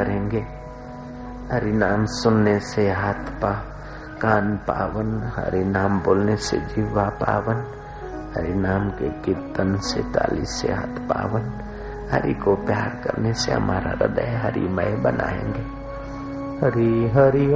करेंगे। हरि नाम सुनने से हाथ पा, कान पावन, हरि नाम बोलने से जीवा पावन, हरि नाम के कीर्तन से ताली से हाथ पावन, हरि को प्यार करने से हमारा हृदय हरिमय बनाएँगे। हरि हरि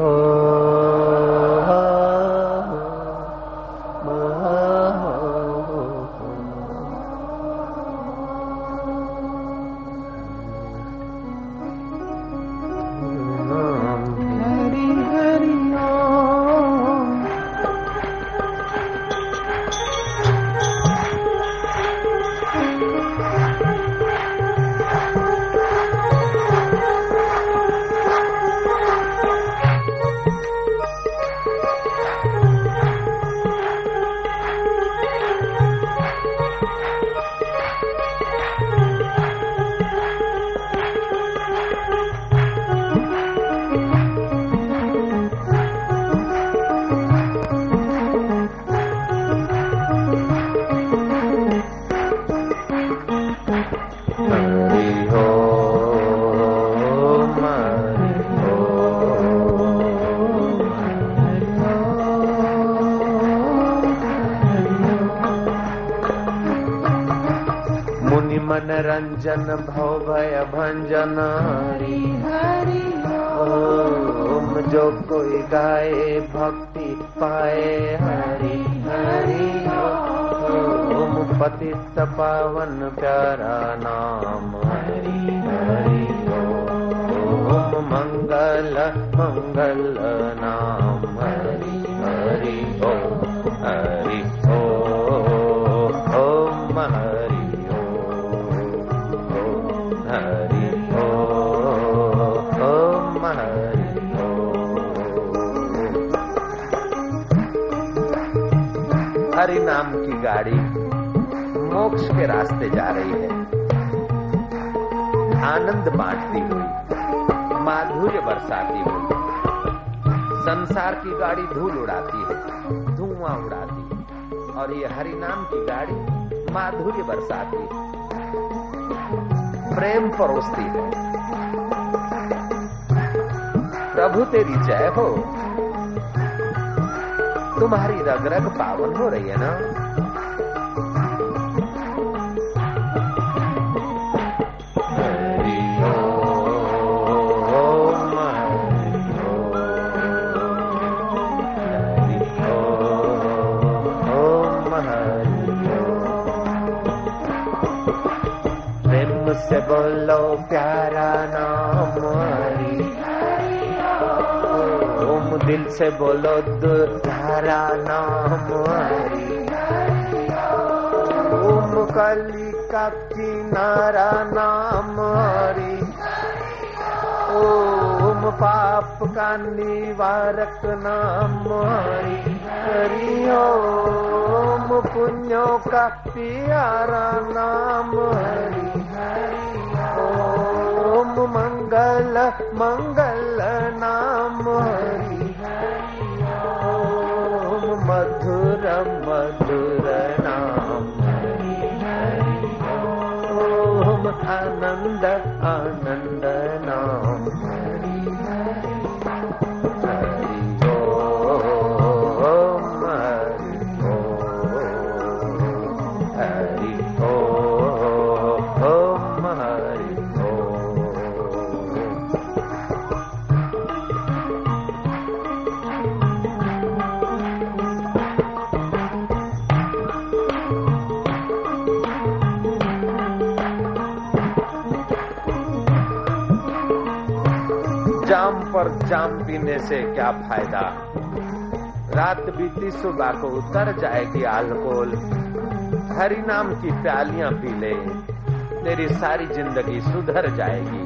नाम हरि हरि ओम हरि ओम हरि ओम हरि ओम हरि हरि नाम की गाड़ी मोक्ष के रास्ते जा रही है। आनंद बांटती हुई, माधुर्य बरसाती हुई। संसार की गाड़ी धूल उड़ाती है, धुआँ उड़ाती है, और ये हरि नाम की गाड़ी माधुर्य बरसाती है। प्रेम परोसती है। प्रभु तेरी जय हो। तुम्हारी रग रग पावन हो रही है ना? से बोलो प्यारा नाम हरि। ओम दिल से बोलो दुधारा नाम हरि। ओम कली का किनारा नाम हरि। ओम पाप का निवारक नाम हरि। हरि ओम पुण्यों का प्यारा नाम हरि। ओम मंगल मंगल नाम हरि ओम मधुर मधुर नाम ओम आनंद आनंद से क्या फ़ायदा? रात बीती सुबह को उतर जाएगी अल्कोहल हरी नाम की प्यालियाँ पी ले। तेरी सारी ज़िंदगी सुधर जाएगी।